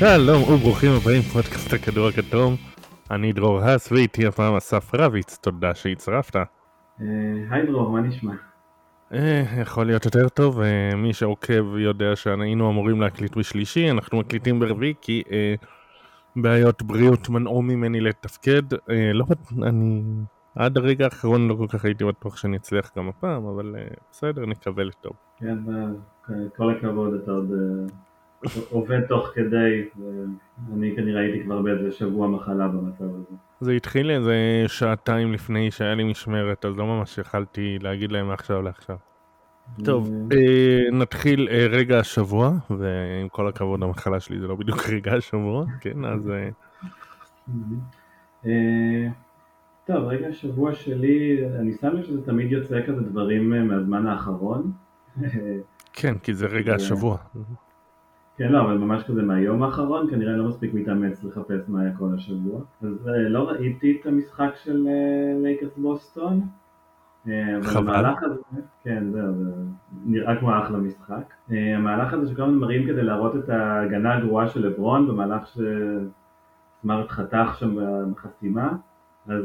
שלום וברוכים הבאים פודקאסט הכדור הכתום. אני דרור האס ואיתי הפעם אסף רביץ, תודה שהצטרפת. אה, היי דרור, מה נשמע? אה, יכול להיות יותר טוב, אה, מי שעוקב יודע שהיינו אמורים להקליט בשלישי, אנחנו מקליטים ברביעי כי בעיות בריאות מנעו ממני לתפקד. לא, אני עד הרגע האחרון לא כל כך הייתי בטוח שאני אצליח גם הפעם, אבל בסדר, נקווה לטוב. כן, כל הכבוד, אתה עוד עובד תוך כדי, ואני כנראה הייתי כבר באיזה שבוע מחלה במצב הזה. זה התחיל איזה שעתיים לפני שהיה לי משמרת, אז לא ממש יכלתי להגיד להם מעכשיו לעכשיו. טוב, אה, נתחיל אה, רגע השבוע, ועם כל הכבוד המחלה שלי זה לא בדיוק רגע השבוע, כן, אז אה, אה, טוב, רגע השבוע שלי, אני שם לב שזה תמיד יוצא כזה דברים אה, מהזמן האחרון. כן, כי זה רגע אה, השבוע. כן, לא, אבל ממש כזה מהיום האחרון, כנראה לא מספיק מתאמץ לחפש מה היה כל השבוע. אז אה, לא ראיתי את המשחק של אה, לייקרס בוסטון. אה, חבל. הזה, כן, זהו, זה נראה כמו אחלה משחק. אה, המהלך הזה שכל הזמן מראים כדי להראות את ההגנה הגרועה של לברון, במהלך שסמארט חתך שם בחסימה, אז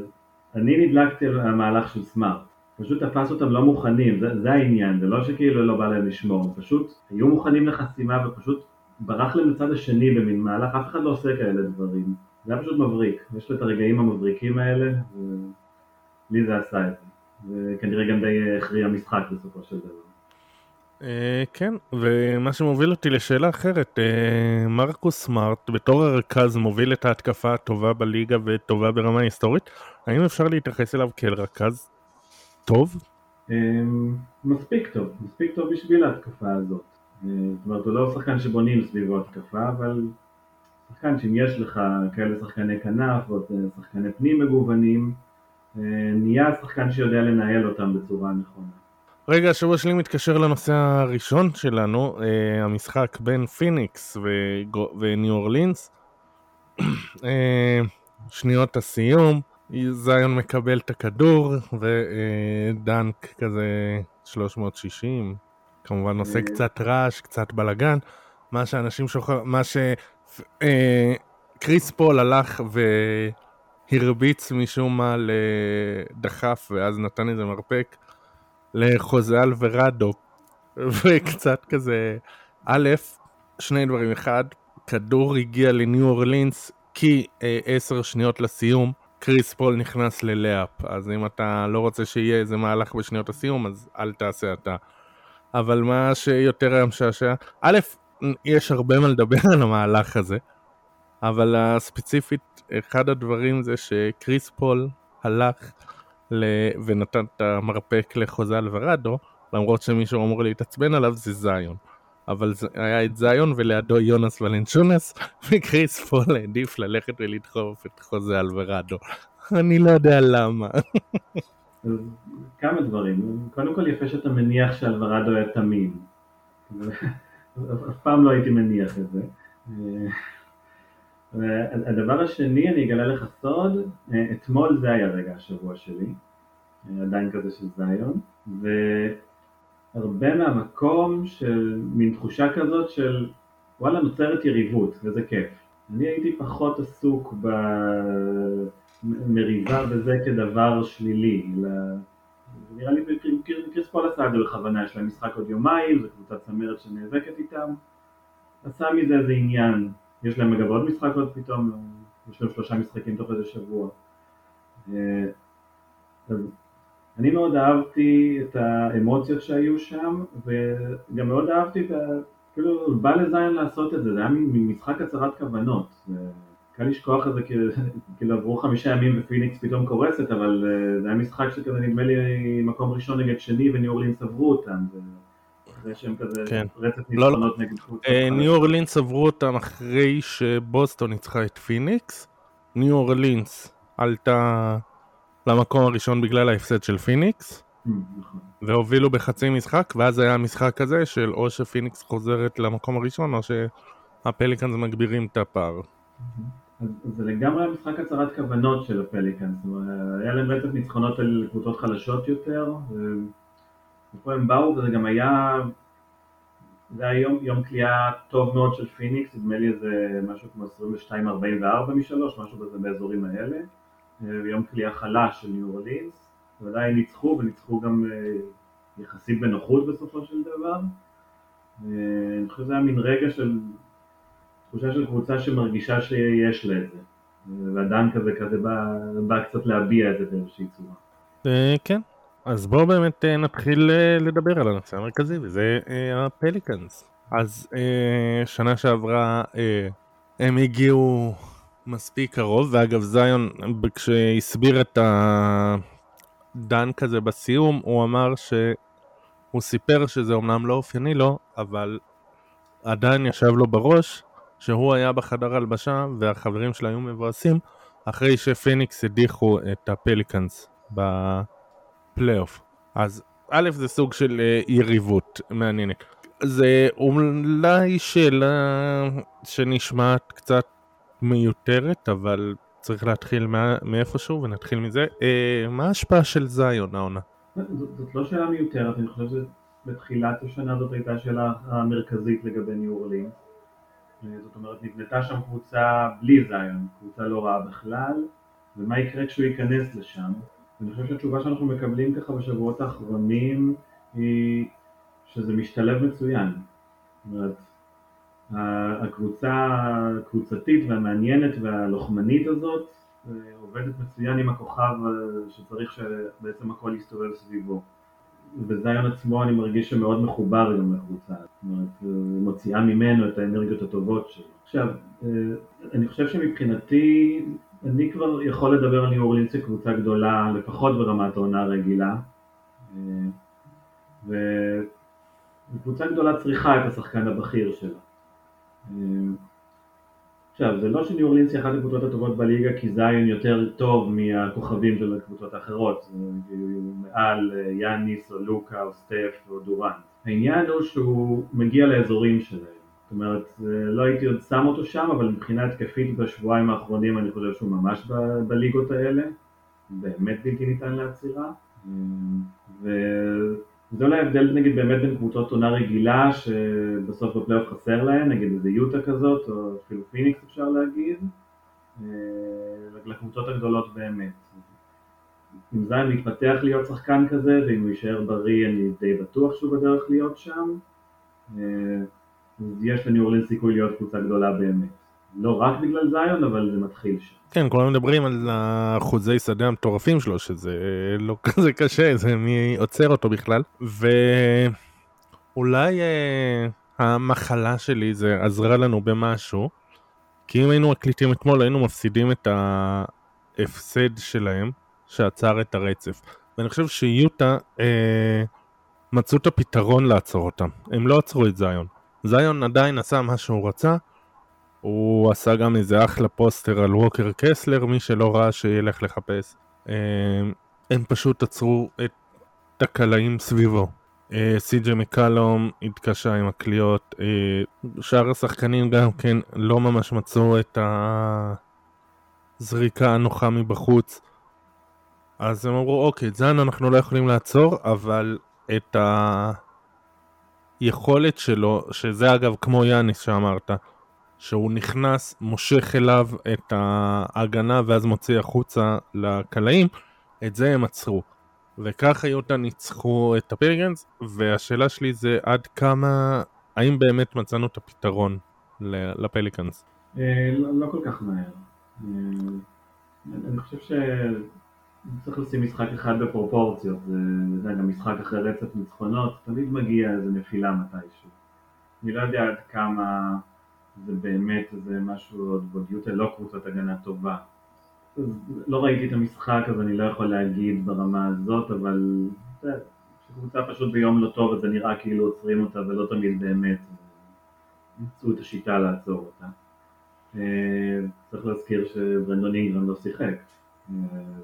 אני נדלקתי על המהלך של סמארט. פשוט תפס אותם לא מוכנים, זה, זה העניין, זה לא שכאילו לא בא להם לשמור, פשוט היו מוכנים לחסימה ופשוט ברח להם לצד השני במין מהלך, אף אחד לא עושה כאלה דברים. זה היה פשוט מבריק, יש לו את הרגעים המבריקים האלה, ולי זה עשה את זה. וכנראה גם די הכריע משחק בסופו של דבר. אה, כן, ומה שמוביל אותי לשאלה אחרת, אה, מרקוס סמארט בתור הרכז מוביל את ההתקפה הטובה בליגה וטובה ברמה היסטורית, האם אפשר להתייחס אליו כאל רכז טוב? אמ, מספיק טוב, מספיק טוב בשביל ההתקפה הזאת. אה, זאת אומרת, הוא לא שחקן שבונים סביבו התקפה, אבל שחקן שאם יש לך כאלה שחקני כנף ועוד אה, שחקני פנים מגוונים, אה, נהיה שחקן שיודע לנהל אותם בצורה נכונה. רגע, השבוע שלי מתקשר לנושא הראשון שלנו, המשחק בין פיניקס וניו אורלינס. שניות הסיום, זיון מקבל את הכדור ודנק כזה 360, כמובן עושה אה. קצת רעש, קצת בלאגן, מה שאנשים שוכחים, מה ש... אה, קריס פול הלך והרביץ משום מה לדחף ואז נתן איזה מרפק לחוזה אלוורדו וקצת כזה א', שני דברים, אחד, כדור הגיע לניו אורלינס כי אה, עשר שניות לסיום קריס פול נכנס ל layup. אז אם אתה לא רוצה שיהיה איזה מהלך בשניות הסיום אז אל תעשה אתה אבל מה שיותר היה משעשע, א', יש הרבה מה לדבר על המהלך הזה אבל ספציפית אחד הדברים זה שקריס פול הלך ל... ונתן את המרפק לחוזה אלוורדו, למרות שמישהו אמור להתעצבן עליו זה זיון. אבל זה היה את זיון ולידו יונס ולנצ'ונס, וקריס פול העדיף ללכת ולדחוף את חוזה אלוורדו. אני לא יודע למה. אז כמה דברים. קודם כל יפה שאתה מניח שאלוורדו היה תמים. אף פעם לא הייתי מניח את זה. הדבר השני, אני אגלה לך סוד, אתמול זה היה רגע השבוע שלי, עדיין כזה של זיון, והרבה מהמקום של מין תחושה כזאת של וואלה נוצרת יריבות, וזה כיף. אני הייתי פחות עסוק במריבה בזה כדבר שלילי, אלא נראה לי קריס פול עשה את זה בכוונה, יש להם משחק עוד יומיים, זו קבוצת צמרת שנאבקת איתם, עשה מזה איזה עניין, יש להם אגב עוד משחק עוד פתאום, יש להם שלושה משחקים תוך איזה שבוע. אז אני מאוד אהבתי את האמוציות שהיו שם, וגם מאוד אהבתי את ה... כאילו, בא לזיין לעשות את זה, זה היה משחק הצהרת כוונות. קל לשכוח את זה, כאילו עברו חמישה ימים ופיניקס פתאום קורסת, אבל זה היה משחק שכזה נדמה לי מקום ראשון נגד שני וניו אורלינס עברו אותם. אחרי שהם כזה כן. רצף לא, לא. ניצחונות נגד קבוצות. אה, חלשות. ניו אורלינס עברו אותם אחרי שבוסטון ניצחה את פיניקס. ניו אורלינס עלתה למקום הראשון בגלל ההפסד של פיניקס. Mm, נכון. והובילו בחצי משחק, ואז היה המשחק הזה של או שפיניקס חוזרת למקום הראשון, או שהפליקאנס מגבירים את הפער. אז זה לגמרי היה משחק הצהרת כוונות של הפליקאנס, זאת אומרת, היה להם רצף ניצחונות על קבוצות חלשות יותר, ופה הם באו וזה גם היה, זה היה יום, יום כליאה טוב מאוד של פיניקס, נדמה לי איזה משהו כמו 22-44 משלוש, משהו כזה באזורים האלה, ויום כליאה חלש של ניו אורלינס, ועדיין ניצחו וניצחו גם יחסית בנוחות בסופו של דבר. אני חושב שזה היה מין רגע של תחושה של קבוצה שמרגישה שיש לה את זה. והדן כזה כזה בא, בא קצת להביע את זה באיזושהי צורה. אה, כן, אז בואו באמת אה, נתחיל אה, לדבר על הנושא המרכזי וזה הפליקאנס. אז שנה שעברה הם הגיעו מספיק קרוב, ואגב זיון כשהסביר את הדן כזה בסיום הוא אמר שהוא סיפר שזה אומנם לא אופייני לו, אבל עדיין ישב לו בראש שהוא היה בחדר הלבשה והחברים שלו היו מבואסים אחרי שפיניקס הדיחו את הפליקאנס בפלייאוף. אז א' זה סוג של אה, יריבות מעניינת. זה אולי שאלה שנשמעת קצת מיותרת, אבל צריך להתחיל מאיפשהו ונתחיל מזה. אה, מה ההשפעה של זיון העונה? זאת לא שאלה מיותרת, אני חושב שבתחילת השנה זאת הייתה שאלה המרכזית לגבי ניו. זאת אומרת נבנתה שם קבוצה בלי זיון, קבוצה לא רעה בכלל, ומה יקרה כשהוא ייכנס לשם. ואני חושב שהתשובה שאנחנו מקבלים ככה בשבועות האחרונים היא שזה משתלב מצוין. זאת אומרת, הקבוצה הקבוצתית והמעניינת והלוחמנית הזאת אה, עובדת מצוין עם הכוכב אה, שצריך שבעצם הכל יסתובב סביבו. וזיון עצמו אני מרגיש שמאוד מחובר גם לקבוצה, זאת אומרת, אה, מוציאה ממנו את האנרגיות הטובות שלו. עכשיו, אה, אני חושב שמבחינתי, אני כבר יכול לדבר על ניו אורלינס כקבוצה גדולה, לפחות ברמת העונה הרגילה, אה, וקבוצה גדולה צריכה את השחקן הבכיר שלה. עכשיו, זה לא שניו אורלינס היא אחת הקבוצות הטובות בליגה כי זיון יותר טוב מהכוכבים של הקבוצות האחרות, מעל אה, יאניס או לוקה או סטף או דורן. העניין הוא שהוא מגיע לאזורים שלהם. זאת אומרת, לא הייתי עוד שם אותו שם, אבל מבחינה התקפית בשבועיים האחרונים אני חושב שהוא ממש ב- בליגות האלה, באמת בלתי ניתן לעצירה. ו... זה אולי ההבדל נגיד באמת בין קבוצות עונה רגילה שבסוף בפלייאוף חסר להן, נגיד איזה יוטה כזאת, או אפילו פיניקס אפשר להגיד, אה, לקבוצות הגדולות באמת. אם זיין מתפתח להיות שחקן כזה, ואם הוא יישאר בריא אני די בטוח שהוא בדרך להיות שם, אה, אז יש לניו אורלין סיכוי להיות קבוצה גדולה באמת. לא רק בגלל זיון, אבל זה מתחיל שם. כן, כולם מדברים על החוזי שדה המטורפים שלו, שזה לא כזה קשה, זה מי עוצר אותו בכלל. ואולי אה, המחלה שלי זה עזרה לנו במשהו, כי אם היינו מקליטים אתמול היינו מפסידים את ההפסד שלהם, שעצר את הרצף. ואני חושב שיוטה אה, מצאו את הפתרון לעצור אותם, הם לא עצרו את זיון. זיון עדיין עשה מה שהוא רצה, הוא עשה גם איזה אחלה פוסטר על ווקר קסלר, מי שלא ראה שילך לחפש. אמ, הם פשוט עצרו את הקלעים סביבו. אה, סי.ג'י מקלום התקשה עם הקליעות, אה, שאר השחקנים גם כן לא ממש מצאו את הזריקה הנוחה מבחוץ. אז הם אמרו אוקיי, את זן אנחנו לא יכולים לעצור, אבל את היכולת שלו, שזה אגב כמו יאניס שאמרת, שהוא נכנס, מושך אליו את ההגנה ואז מוציא החוצה לקלעים, את זה הם עצרו. וככה יוטה ניצחו את הפרגנס, והשאלה שלי זה עד כמה, האם באמת מצאנו את הפתרון לפליקנס? אה, לא, לא כל כך מהר. אה, אני חושב שצריך לשים משחק אחד בפרופורציות, זה גם משחק אחרי רצף ניצחונות, תמיד מגיע איזה נפילה מתישהו. אני לא יודע עד כמה... זה באמת איזה משהו, עוד יוטה לא קבוצת הגנה טובה. לא ראיתי את המשחק אז אני לא יכול להגיד ברמה הזאת, אבל כשקבוצה פשוט ביום לא טוב אז זה נראה כאילו עוצרים אותה ולא תמיד באמת מצאו את השיטה לעצור אותה. אה, צריך להזכיר שברנדון אינגרם לא שיחק, אה,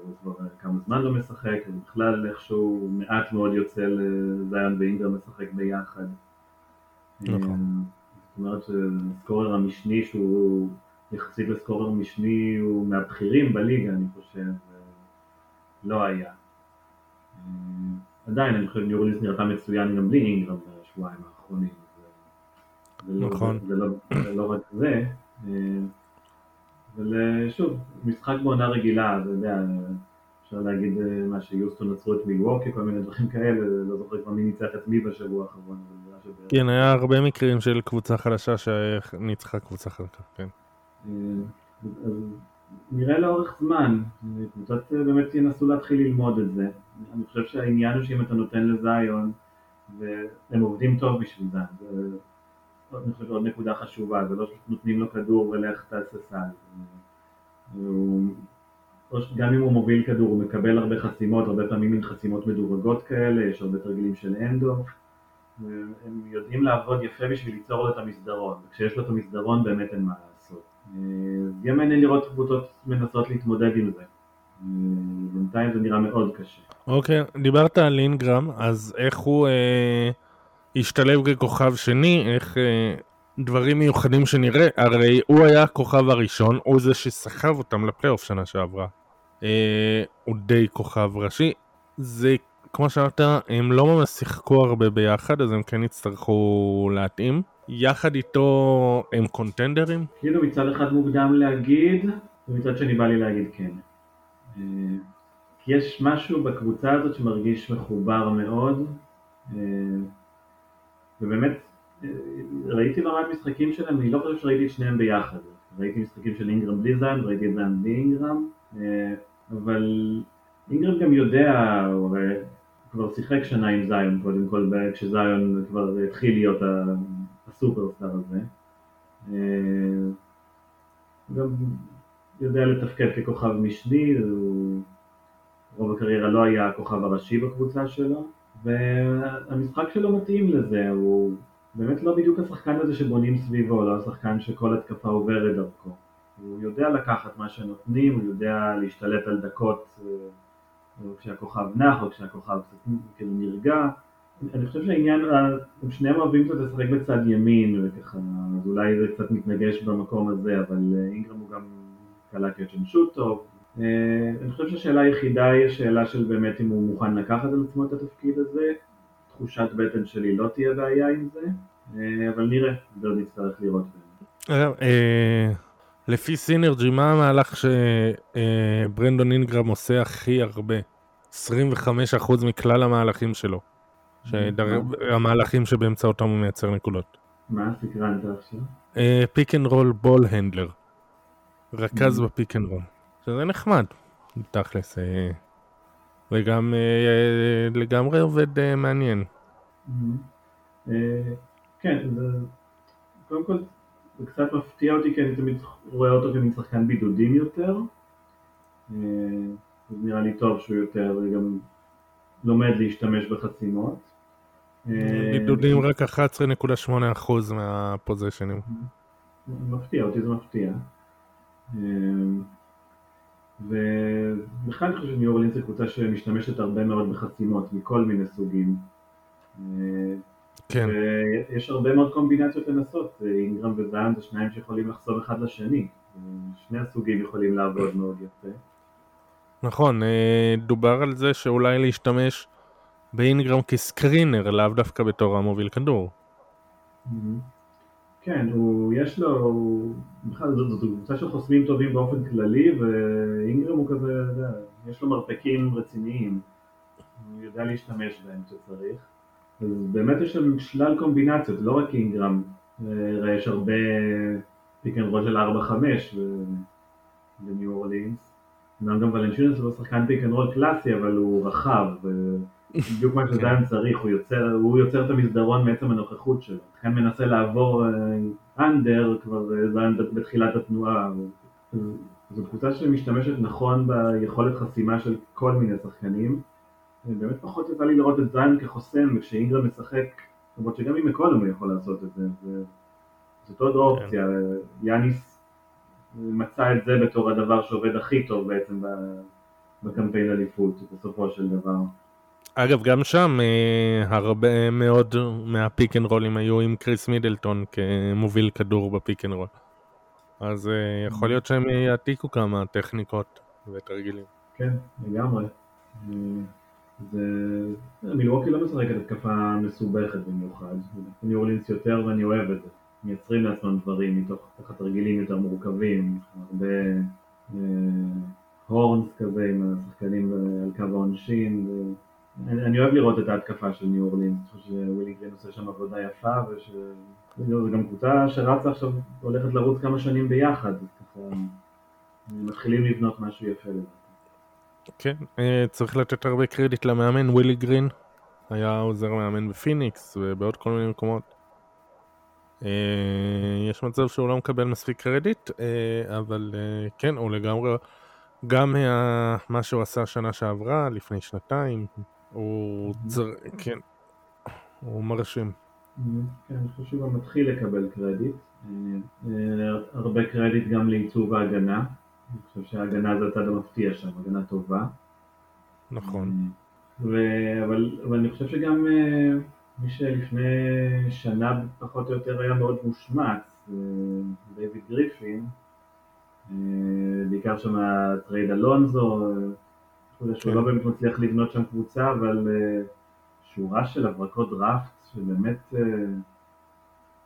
הוא כבר כמה זמן לא משחק, ובכלל איכשהו מעט מאוד יוצא לזיון ואינגרם לשחק ביחד. נכון. אה, זאת אומרת שסקורר המשני שהוא יחסית לסקורר משני הוא מהבכירים בליגה אני חושב, לא היה. אה, עדיין אני חושב ניורליס נראתה מצוין גם בלי אינגרם בשבועיים האחרונים. נכון. זה לא, זה לא רק זה. אבל שוב, משחק בעונה רגילה, אתה יודע, אפשר להגיד מה שיוסטון עצרו את מילווקי, כל מיני דברים כאלה, לא זוכר כבר מי ניצח את מי בשבוע האחרון. כן, היה הרבה מקרים של קבוצה חלשה שניצחה קבוצה חלקה, כן. אז נראה לאורך זמן, קבוצות באמת ינסו להתחיל ללמוד את זה. אני חושב שהעניין הוא שאם אתה נותן לזיון, והם עובדים טוב בשביל זה, אני חושב עוד נקודה חשובה, זה לא שנותנים לו כדור ולך תעשה סל. גם אם הוא מוביל כדור, הוא מקבל הרבה חסימות, הרבה פעמים מין חסימות מדורגות כאלה, יש הרבה תרגילים של אנדו. הם יודעים לעבוד יפה בשביל ליצור לו את המסדרון, וכשיש לו את המסדרון באמת אין מה לעשות. גם מעניין לראות קבוצות מנסות להתמודד עם זה. בינתיים זה נראה מאוד קשה. אוקיי, okay, דיברת על אינגרם, אז איך הוא אה, השתלב ככוכב שני, איך אה, דברים מיוחדים שנראה, הרי הוא היה הכוכב הראשון, הוא זה שסחב אותם לפלייאוף שנה שעברה. אה, הוא די כוכב ראשי. זה כמו שאמרת, הם לא ממש שיחקו הרבה ביחד, אז הם כן יצטרכו להתאים. יחד איתו הם קונטנדרים? כאילו מצד אחד מוקדם להגיד, ומצד שני בא לי להגיד כן. אה, כי יש משהו בקבוצה הזאת שמרגיש מחובר מאוד, אה, ובאמת אה, ראיתי מעט משחקים שלהם, אני לא חושב שראיתי את שניהם ביחד. ראיתי משחקים של אינגרם בלי זיין, ראיתי את זיין בלי אינגרם, אבל אינגרם גם יודע, הוא כבר שיחק שנה עם זיון קודם כל, כשזיון כבר התחיל להיות הסופרסטאר הזה. אה, גם יודע לתפקד ככוכב משני, הוא רוב הקריירה לא היה הכוכב הראשי בקבוצה שלו, והמשחק שלו מתאים לזה, הוא באמת לא בדיוק השחקן הזה שבונים סביבו, לא השחקן שכל התקפה עוברת דרכו. הוא יודע לקחת מה שנותנים, הוא יודע להשתלט על דקות אה, או כשהכוכב נח, או כשהכוכב קצת כאילו נרגע. אני חושב שהעניין, הם שניהם אוהבים קצת לשחק בצד ימין, וככה, אז אולי זה קצת מתנגש במקום הזה, אבל אה, אינגרם הוא גם קלה קצ'ן שוט טוב. אה, אני חושב שהשאלה היחידה היא השאלה של באמת אם הוא מוכן לקחת על עצמו את התפקיד הזה. תחושת בטן שלי לא תהיה בעיה עם זה, אה, אבל נראה, זה עוד נצטרך לראות. לפי סינרג'י, מה המהלך שברנדון אינגרם עושה הכי הרבה? 25% מכלל המהלכים שלו. המהלכים שבאמצעותם הוא מייצר נקודות. מה סקרנת עכשיו? pick and roll ball handler. רכז ב pick and roll. שזה נחמד, תכלס. אה, וגם אה, לגמרי עובד אה, מעניין. כן, זה... קודם כל זה קצת מפתיע אותי כי אני תמיד רואה אותו כמין שחקן בידודים יותר. אז נראה לי טוב שהוא יותר גם לומד להשתמש בחסימות. בידודים רק 11.8% מהפוזיישנים. מפתיע אותי, זה מפתיע. ובכלל אני חושב שניו אורלינס זה קבוצה שמשתמשת הרבה מאוד בחסימות מכל מיני סוגים. כן. ויש הרבה מאוד קומבינציות לנסות, אינגרם וזיין זה שניים שיכולים לחסום אחד לשני. שני הסוגים יכולים לעבוד מאוד יפה. נכון, אה, דובר על זה שאולי להשתמש באינגרם כסקרינר, לאו דווקא בתור המוביל כדור. כן, הוא, יש לו, בכלל זאת, קבוצה של חוסמים טובים באופן כללי, ואינגרם הוא כזה, יש לו מרפקים רציניים, הוא יודע להשתמש בהם כשצריך. אז באמת יש שם שלל קומבינציות, לא רק אינגרם, אה, יש הרבה pick and roll של 4-5 בניו אורלינס. אמנם גם ולנצ'ונס הוא לא שחקן pick and roll קלאסי, אבל הוא רחב, בדיוק מה שזיין כן. צריך, הוא יוצר, הוא יוצר את המסדרון מעצם הנוכחות שלו. לכן מנסה לעבור under, כבר זיין בתחילת התנועה. זו קבוצה שמשתמשת נכון ביכולת חסימה של כל מיני שחקנים. באמת פחות יצא לי לראות את זיין כחוסם, וכשאינגרם משחק, למרות שגם עם מקולום הוא יכול לעשות את זה. זאת עוד אופציה, כן. יאניס מצא את זה בתור הדבר שעובד הכי טוב בעצם בקמפיין אליפות בסופו של דבר. אגב, גם שם אה, הרבה מאוד מה pick and roll ים היו עם קריס מידלטון כמוביל כדור ב pick and roll. אז אה, יכול להיות שהם יעתיקו כמה טכניקות ותרגילים. כן, לגמרי. אה, זה... מילווקי לא משחקת התקפה מסובכת במיוחד. ניו אורלינס יותר ואני אוהב את זה. מייצרים לעצמם דברים מתוך תחת תרגילים יותר מורכבים, הרבה הורנס כזה עם השחקנים על קו העונשין. אני אוהב לראות את ההתקפה של ניו אורלינס, אני חושב שווילי גרין עושה שם עבודה יפה וזו גם קבוצה שרצה עכשיו, הולכת לרוץ כמה שנים ביחד, אז ככה מתחילים לבנות משהו יפה לזה. כן, אה, צריך לתת הרבה קרדיט למאמן ווילי גרין, היה עוזר מאמן בפיניקס ובעוד כל מיני מקומות. אה, יש מצב שהוא לא מקבל מספיק קרדיט, אה, אבל כן, הוא לגמרי, גם מה שהוא עשה שנה שעברה, לפני שנתיים, הוא צר... כן, הוא מרשים. כן, אני חושב שהוא גם מתחיל לקבל קרדיט. הרבה קרדיט גם לעיצוב ההגנה. אני חושב שההגנה זה הצד המפתיע שם, הגנה טובה. נכון. ו... אבל, אבל אני חושב שגם מי שלפני שנה פחות או יותר היה מאוד מושמץ, דיוויד גריפין, בעיקר שם הטרייד אלונזו, שהוא כן. לא באמת מצליח לבנות שם קבוצה, אבל שורה של הברקות דראפט, שבאמת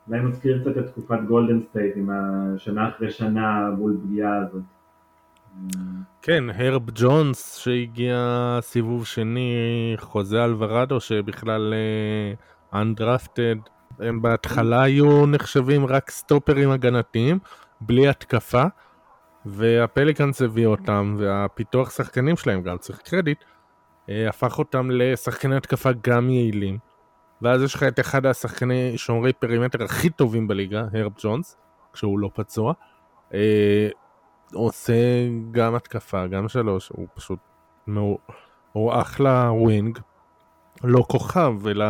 אולי מזכיר קצת את תקופת גולדן סטייט עם השנה אחרי שנה מול פגיעה הזאת. כן, הרב ג'ונס שהגיע סיבוב שני, חוזה אלוורדו שבכלל undrafted, אה, הם בהתחלה היו נחשבים רק סטופרים הגנתיים, בלי התקפה, והפליקאנס הביא אותם, והפיתוח שחקנים שלהם, גם צריך קרדיט, אה, הפך אותם לשחקני התקפה גם יעילים. ואז יש לך את אחד השחקני שומרי perimeter הכי טובים בליגה, הרב ג'ונס, כשהוא לא פצוע. אה, עושה גם התקפה, גם שלוש, הוא פשוט, הוא, הוא אחלה wing, לא כוכב, אלא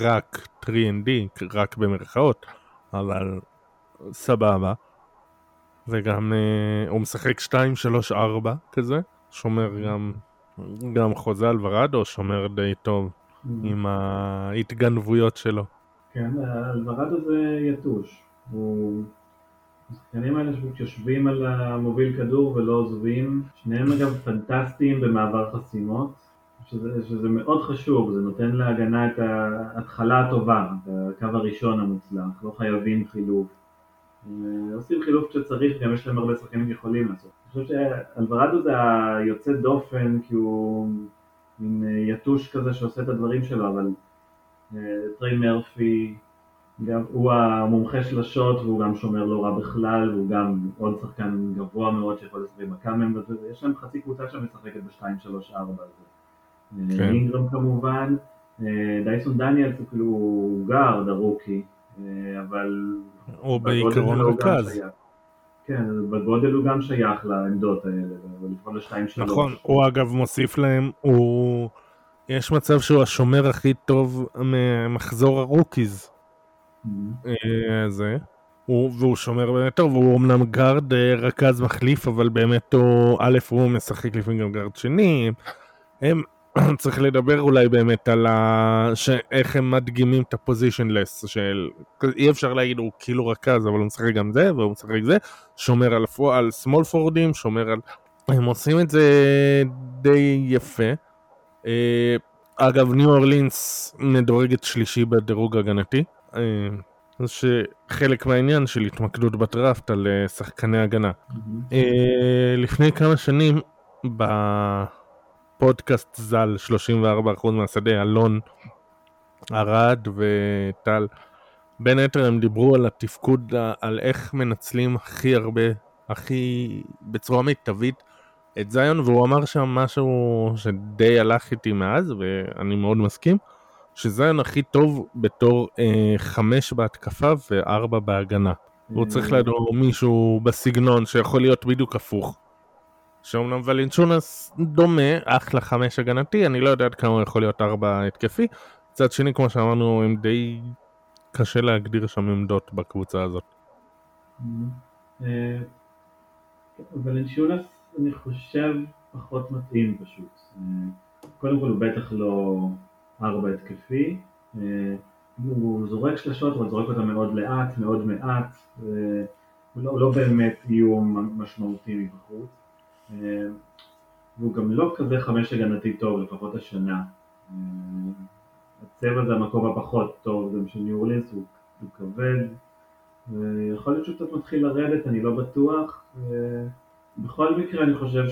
רק 3ND, רק במרכאות, אבל סבבה. וגם אה, הוא משחק 2-3-4 כזה, שומר גם, גם חוזה על ורדו, שומר די טוב mm. עם ההתגנבויות שלו. כן, אלוורדו זה יתוש. הוא השחקנים האלה שיושבים על המוביל כדור ולא עוזבים, שניהם אגב פנטסטיים במעבר חסימות, שזה, שזה מאוד חשוב, זה נותן להגנה את ההתחלה הטובה, את הקו הראשון המוצלח, לא חייבים חילוף. אה, עושים חילוף כשצריך, גם יש להם הרבה שחקנים שיכולים לעשות. אני חושב שאלברדו זה היוצא דופן כי הוא מין יתוש כזה שעושה את הדברים שלו, אבל אה, טריי מרפי גם הוא המומחה של השוט והוא גם שומר לא רע בכלל והוא גם עוד שחקן גבוה מאוד שיכול לשחק בקאמם ויש להם חצי קבוצה שם משחקת ב-2-3-4 הזה. כן. אינגרם כמובן, אה, דייסון דניאלס הוא כאילו גארד ה rookie, אה, אבל... הוא בעיקרון רכז. כן, בגודל הוא גם שייך לעמדות האלה, אבל לפחות ל-2-3. נכון, הוא אגב מוסיף להם, הוא... יש מצב שהוא השומר הכי טוב ממחזור ה rookies. אה, זה. הוא, והוא שומר באמת טוב, הוא אמנם גארד אה, רכז מחליף, אבל באמת הוא, א', הוא משחק לפעמים גם גארד שני. הם, צריך לדבר אולי באמת על ה... ש... איך הם מדגימים את הפוזיישן לס, של... אי אפשר להגיד הוא כאילו רכז, אבל הוא משחק גם זה, והוא משחק זה, שומר על, על small forwardים, שומר על... הם עושים את זה די יפה. אה, אגב, ניו אורלינס מדורגת שלישי בדירוג הגנתי. אה, שחלק מהעניין של התמקדות בדראפט על אה, שחקני הגנה. אה, לפני כמה שנים בפודקאסט ז"ל 34% מהשדה, אלון, ארד וטל, בין היתר הם דיברו על התפקוד, על איך מנצלים הכי הרבה, הכי, בצורה מיטבית את זיון, והוא אמר שם משהו שדי הלך איתי מאז, ואני מאוד מסכים. שזיון הכי טוב בתור אה, חמש בהתקפה וארבע בהגנה. הוא צריך לידו מישהו בסגנון שיכול להיות בדיוק הפוך. שאומנם ולינצ'ונס דומה, אחלה חמש הגנתי, אני לא יודע עד כמה הוא יכול להיות ארבע התקפי. מצד שני, כמו שאמרנו, הם די קשה להגדיר שם עמדות בקבוצה הזאת. אה, ולינצ'ונס, אני חושב, פחות מתאים פשוט. אה, קודם כל הוא בטח לא ארבע התקפי, אה, הוא זורק שלשות אבל זורק אותה מאוד לאט, מאוד מעט, הוא לא, לא באמת איום משמעותי מבחוץ, אה, והוא גם לא כזה חמש הגנתי טוב, לפחות השנה. אה, הצבע זה המקום הפחות טוב גם של ניו אורלינס, הוא, הוא כבד, ויכול להיות שהוא קצת מתחיל לרדת, אני לא בטוח. בכל מקרה אני חושב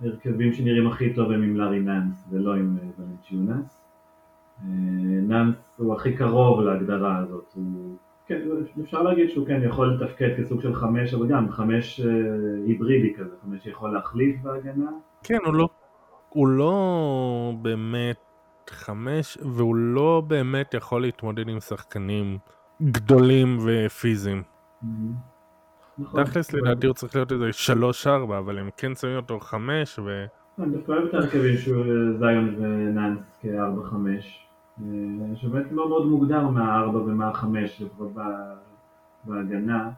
שהרכבים שנראים הכי טוב הם עם לארי נאנס ולא עם ולנצ'יונס. נאנס הוא הכי קרוב להגדרה הזאת, הוא, כן, אפשר להגיד שהוא כן יכול לתפקד כסוג של חמש, אבל גם חמש היברידי כזה, חמש שיכול להחליף בהגנה. כן, הוא לא, הוא לא באמת חמש, והוא לא באמת יכול להתמודד עם שחקנים גדולים ופיזיים. נכון. תכלס לדעתי הוא צריך להיות איזה שלוש ארבע, אבל הם כן שמים אותו חמש ו... אני דווקא אוהב את ההרכבים שהוא זיון ונאנס כארבע חמש. שבאמת לא מאוד מוגדר מה הארבע ומה החמש, לפחות בהגנה.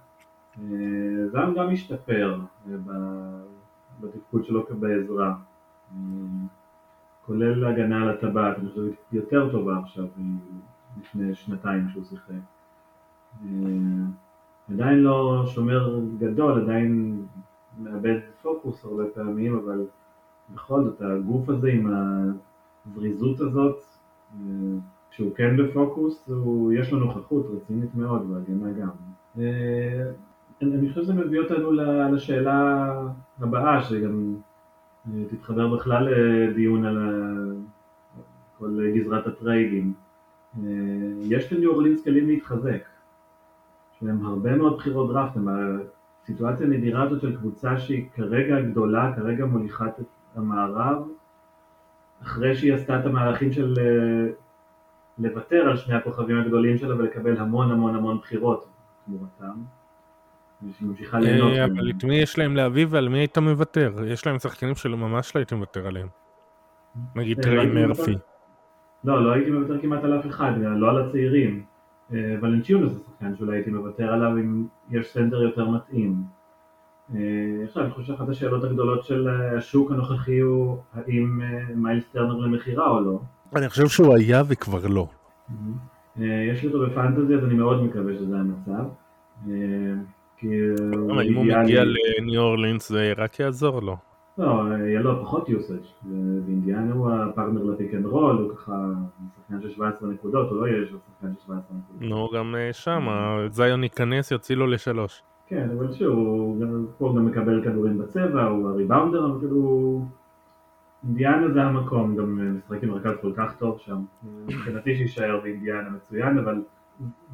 זיון גם השתפר בתפקוד שלו בעזרה. כולל הגנה על הטבעת, אני חושב שהיא יותר טובה עכשיו מלפני שנתיים שהוא שיחק. עדיין לא שומר גדול, עדיין מאבד פוקוס הרבה פעמים, אבל בכל זאת הגוף הזה עם הזריזות הזאת, כשהוא כן בפוקוס, הוא, יש לו נוכחות רצינית מאוד בהגנה גם. אני חושב שזה מביא אותנו לשאלה הבאה, שגם תתחבר בכלל לדיון על כל גזרת הטריידים. יש לניו אורלינס כלים להתחזק. יש להם הרבה מאוד בחירות דראפט, הם הסיטואציה הנדירה הזאת של קבוצה שהיא כרגע גדולה, כרגע מוליכת את המערב, אחרי שהיא עשתה את המהלכים של לוותר על שני הכוכבים הגדולים שלה ולקבל המון המון המון בחירות תמורתם. ליהנות. אבל את מי יש להם להביא ועל מי היית מוותר? יש להם שחקנים שלא ממש לא הייתי מוותר עליהם. נגיד טריי מרפי. לא, לא הייתי מוותר כמעט על אף אחד, לא על הצעירים. ולנצ'יונוס זה שחקן שאולי הייתי מוותר עליו אם יש סנטר יותר מתאים. עכשיו אני חושב שאחת השאלות הגדולות של השוק הנוכחי הוא האם מיילס טרנר למכירה או לא. אני חושב שהוא היה וכבר לא. יש לי אותו בפנטזי אז אני מאוד מקווה שזה המצב. אם הוא מגיע לניו אורלינס זה רק יעזור לו. לא, יהיה לו פחות usage, באינדיאנה הוא הפרטנר לפיק אנד רול, הוא ככה שחקן של 17 נקודות, הוא לא יהיה שחקן של 17 נקודות. נו, גם שם, זיון ייכנס, יוציא לו לשלוש. כן, אבל שוב, פה הוא גם מקבל כדורים בצבע, הוא הריבאונדר, אבל כאילו... אינדיאנה זה המקום, גם משחק עם מרכז כל כך טוב שם. מבחינתי שיישאר באינדיאנה מצוין, אבל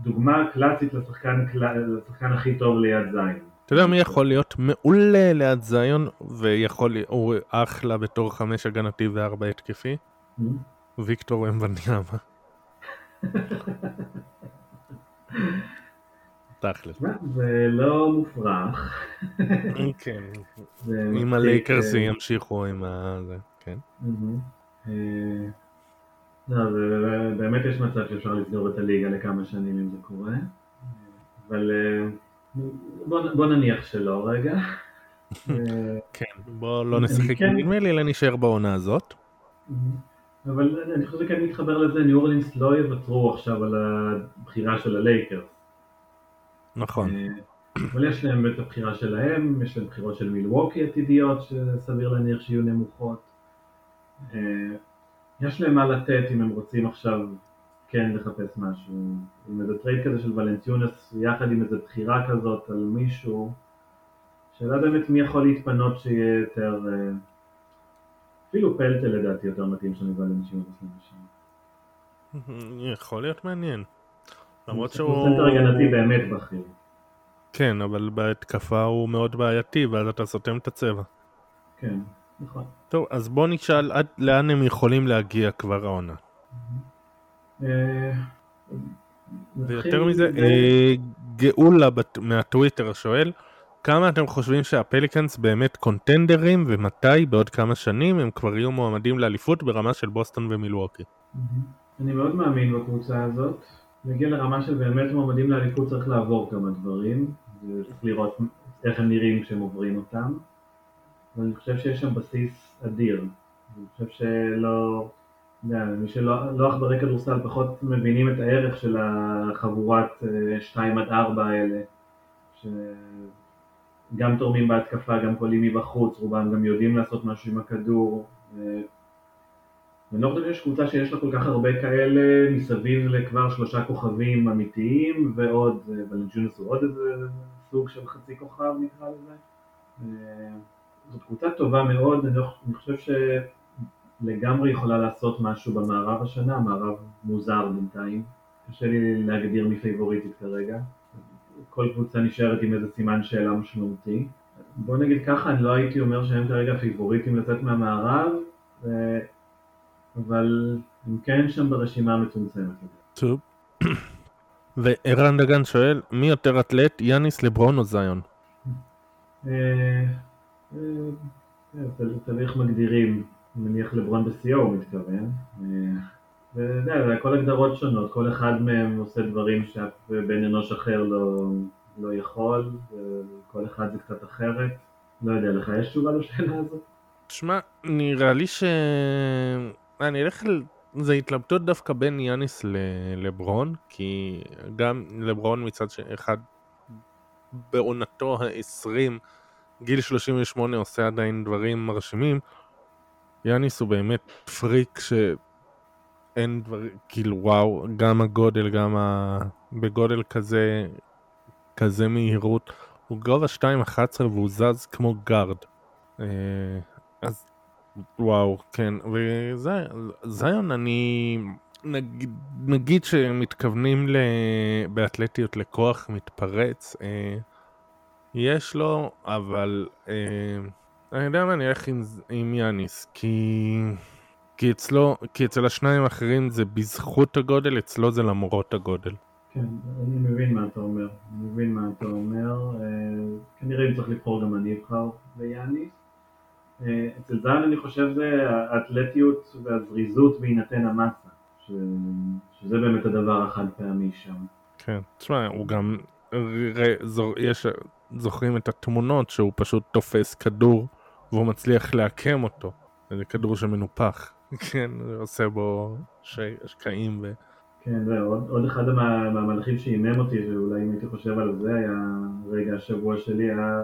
דוגמה קלאסית לשחקן, לשחקן הכי טוב ליד זיון. אתה יודע מי יכול להיות מעולה ליד זיון, ויכול, הוא אחלה בתור חמש הגנתי וארבע התקפי? ויקטור אמבניאמה. תכל'ס. זה לא מופרך. כן. אם הלייקרס ימשיכו עם ה... כן. לא, באמת יש מצב שאפשר לסגור את הליגה לכמה שנים אם זה קורה, אבל בוא נניח שלא רגע. כן, בוא לא נשחק נדמה לי, אלא נשאר בעונה הזאת. אבל אני חושב שכן מתחבר לזה, ניו אורלינס לא יוותרו עכשיו על הבחירה של הלייקרס. נכון. אבל יש להם את הבחירה שלהם, יש להם בחירות של מילווקי עתידיות שסביר להניח שיהיו נמוכות. יש להם מה לתת אם הם רוצים עכשיו כן לחפש משהו. עם איזה טרייד כזה של ולנטיונס יחד עם איזה בחירה כזאת על מישהו, שאלה באמת מי יכול להתפנות שיהיה יותר, אפילו פלטה לדעתי יותר מתאים שם מוולנטיונס למשל. יכול להיות מעניין. למרות שהוא... הוא סנטר הגנתי באמת בכיר. כן, אבל בהתקפה הוא מאוד בעייתי, ואז אתה סותם את הצבע. כן, נכון. טוב, אז בוא נשאל עד לאן הם יכולים להגיע כבר העונה. ויותר מזה, גאולה מהטוויטר שואל, כמה אתם חושבים שהפליקאנס באמת קונטנדרים ומתי בעוד כמה שנים הם כבר יהיו מועמדים לאליפות ברמה של בוסטון ומילווקי? אני מאוד מאמין בקבוצה הזאת. להגיע לרמה של באמת מועמדים לאליפות צריך לעבור כמה דברים, וצריך לראות איך הם נראים כשהם עוברים אותם. ואני חושב שיש שם בסיס אדיר. אני חושב שלא, מי שלא עכברי כדורסל פחות מבינים את הערך של החבורת 2 עד 4 האלה, שגם תורמים בהתקפה, גם קולים מבחוץ, רובם גם יודעים לעשות משהו עם הכדור. אני לא חושב שיש קבוצה שיש לה כל כך הרבה כאלה מסביב לכבר שלושה כוכבים אמיתיים ועוד, ולנג'ונס הוא עוד איזה סוג של חצי כוכב נקרא לזה. זאת קבוצה טובה מאוד, אני חושב שלגמרי יכולה לעשות משהו במערב השנה, המערב מוזר בינתיים, קשה לי להגדיר מי פייבוריטית כרגע, כל קבוצה נשארת עם איזה סימן שאלה משמעותי. בוא נגיד ככה, אני לא הייתי אומר שהם כרגע פייבוריטים לצאת מהמערב, אבל הם כן שם ברשימה המצומצמת. טוב. וערן דגן שואל, מי יותר אתלט, יאניס, לברון או זיון? אה, אה, אה, תלוי איך מגדירים, נניח לברון בשיאו הוא מתכוון. ואתה יודע, זה הכל הגדרות שונות, כל אחד מהם עושה דברים שאף בן אנוש אחר לא, לא יכול, כל אחד זה קצת אחרת. לא יודע, לך יש תשובה לשאלה הזאת? תשמע, נראה לי ש... אני אלך על... זה התלבטות דווקא בין יאניס לברון, כי גם לברון מצד אחד בעונתו ה-20, גיל 38 עושה עדיין דברים מרשימים, יאניס הוא באמת פריק שאין דברים, כאילו וואו, גם הגודל, גם ה... בגודל כזה, כזה מהירות, הוא גובה 2.11 והוא זז כמו גארד. אה, אז וואו, כן, וזיון אני... נגיד, נגיד שמתכוונים ל... באתלטיות לכוח מתפרץ, אה, יש לו, אבל אה, אני יודע מה, אני אלך עם, עם יאניס, כי... כי אצלו, כי אצל השניים האחרים זה בזכות הגודל, אצלו זה למרות הגודל. כן, אני מבין מה אתה אומר, אני מבין מה אתה אומר, אה, כנראה אם צריך לבחור גם אני אבחר ביאניס. אה, אצל זן אני חושב זה האתלטיות והזריזות בהינתן המסה, ש... שזה באמת הדבר החד פעמי שם. כן, תשמע, הוא גם, יש, זוכרים את התמונות שהוא פשוט תופס כדור והוא מצליח לעקם אותו, זה כדור שמנופח, כן, עושה בו שקעים ו... כן, זהו, עוד, עוד אחד מהמהלכים שאימם אותי, שאולי אם הייתי חושב על זה, היה רגע השבוע שלי, היה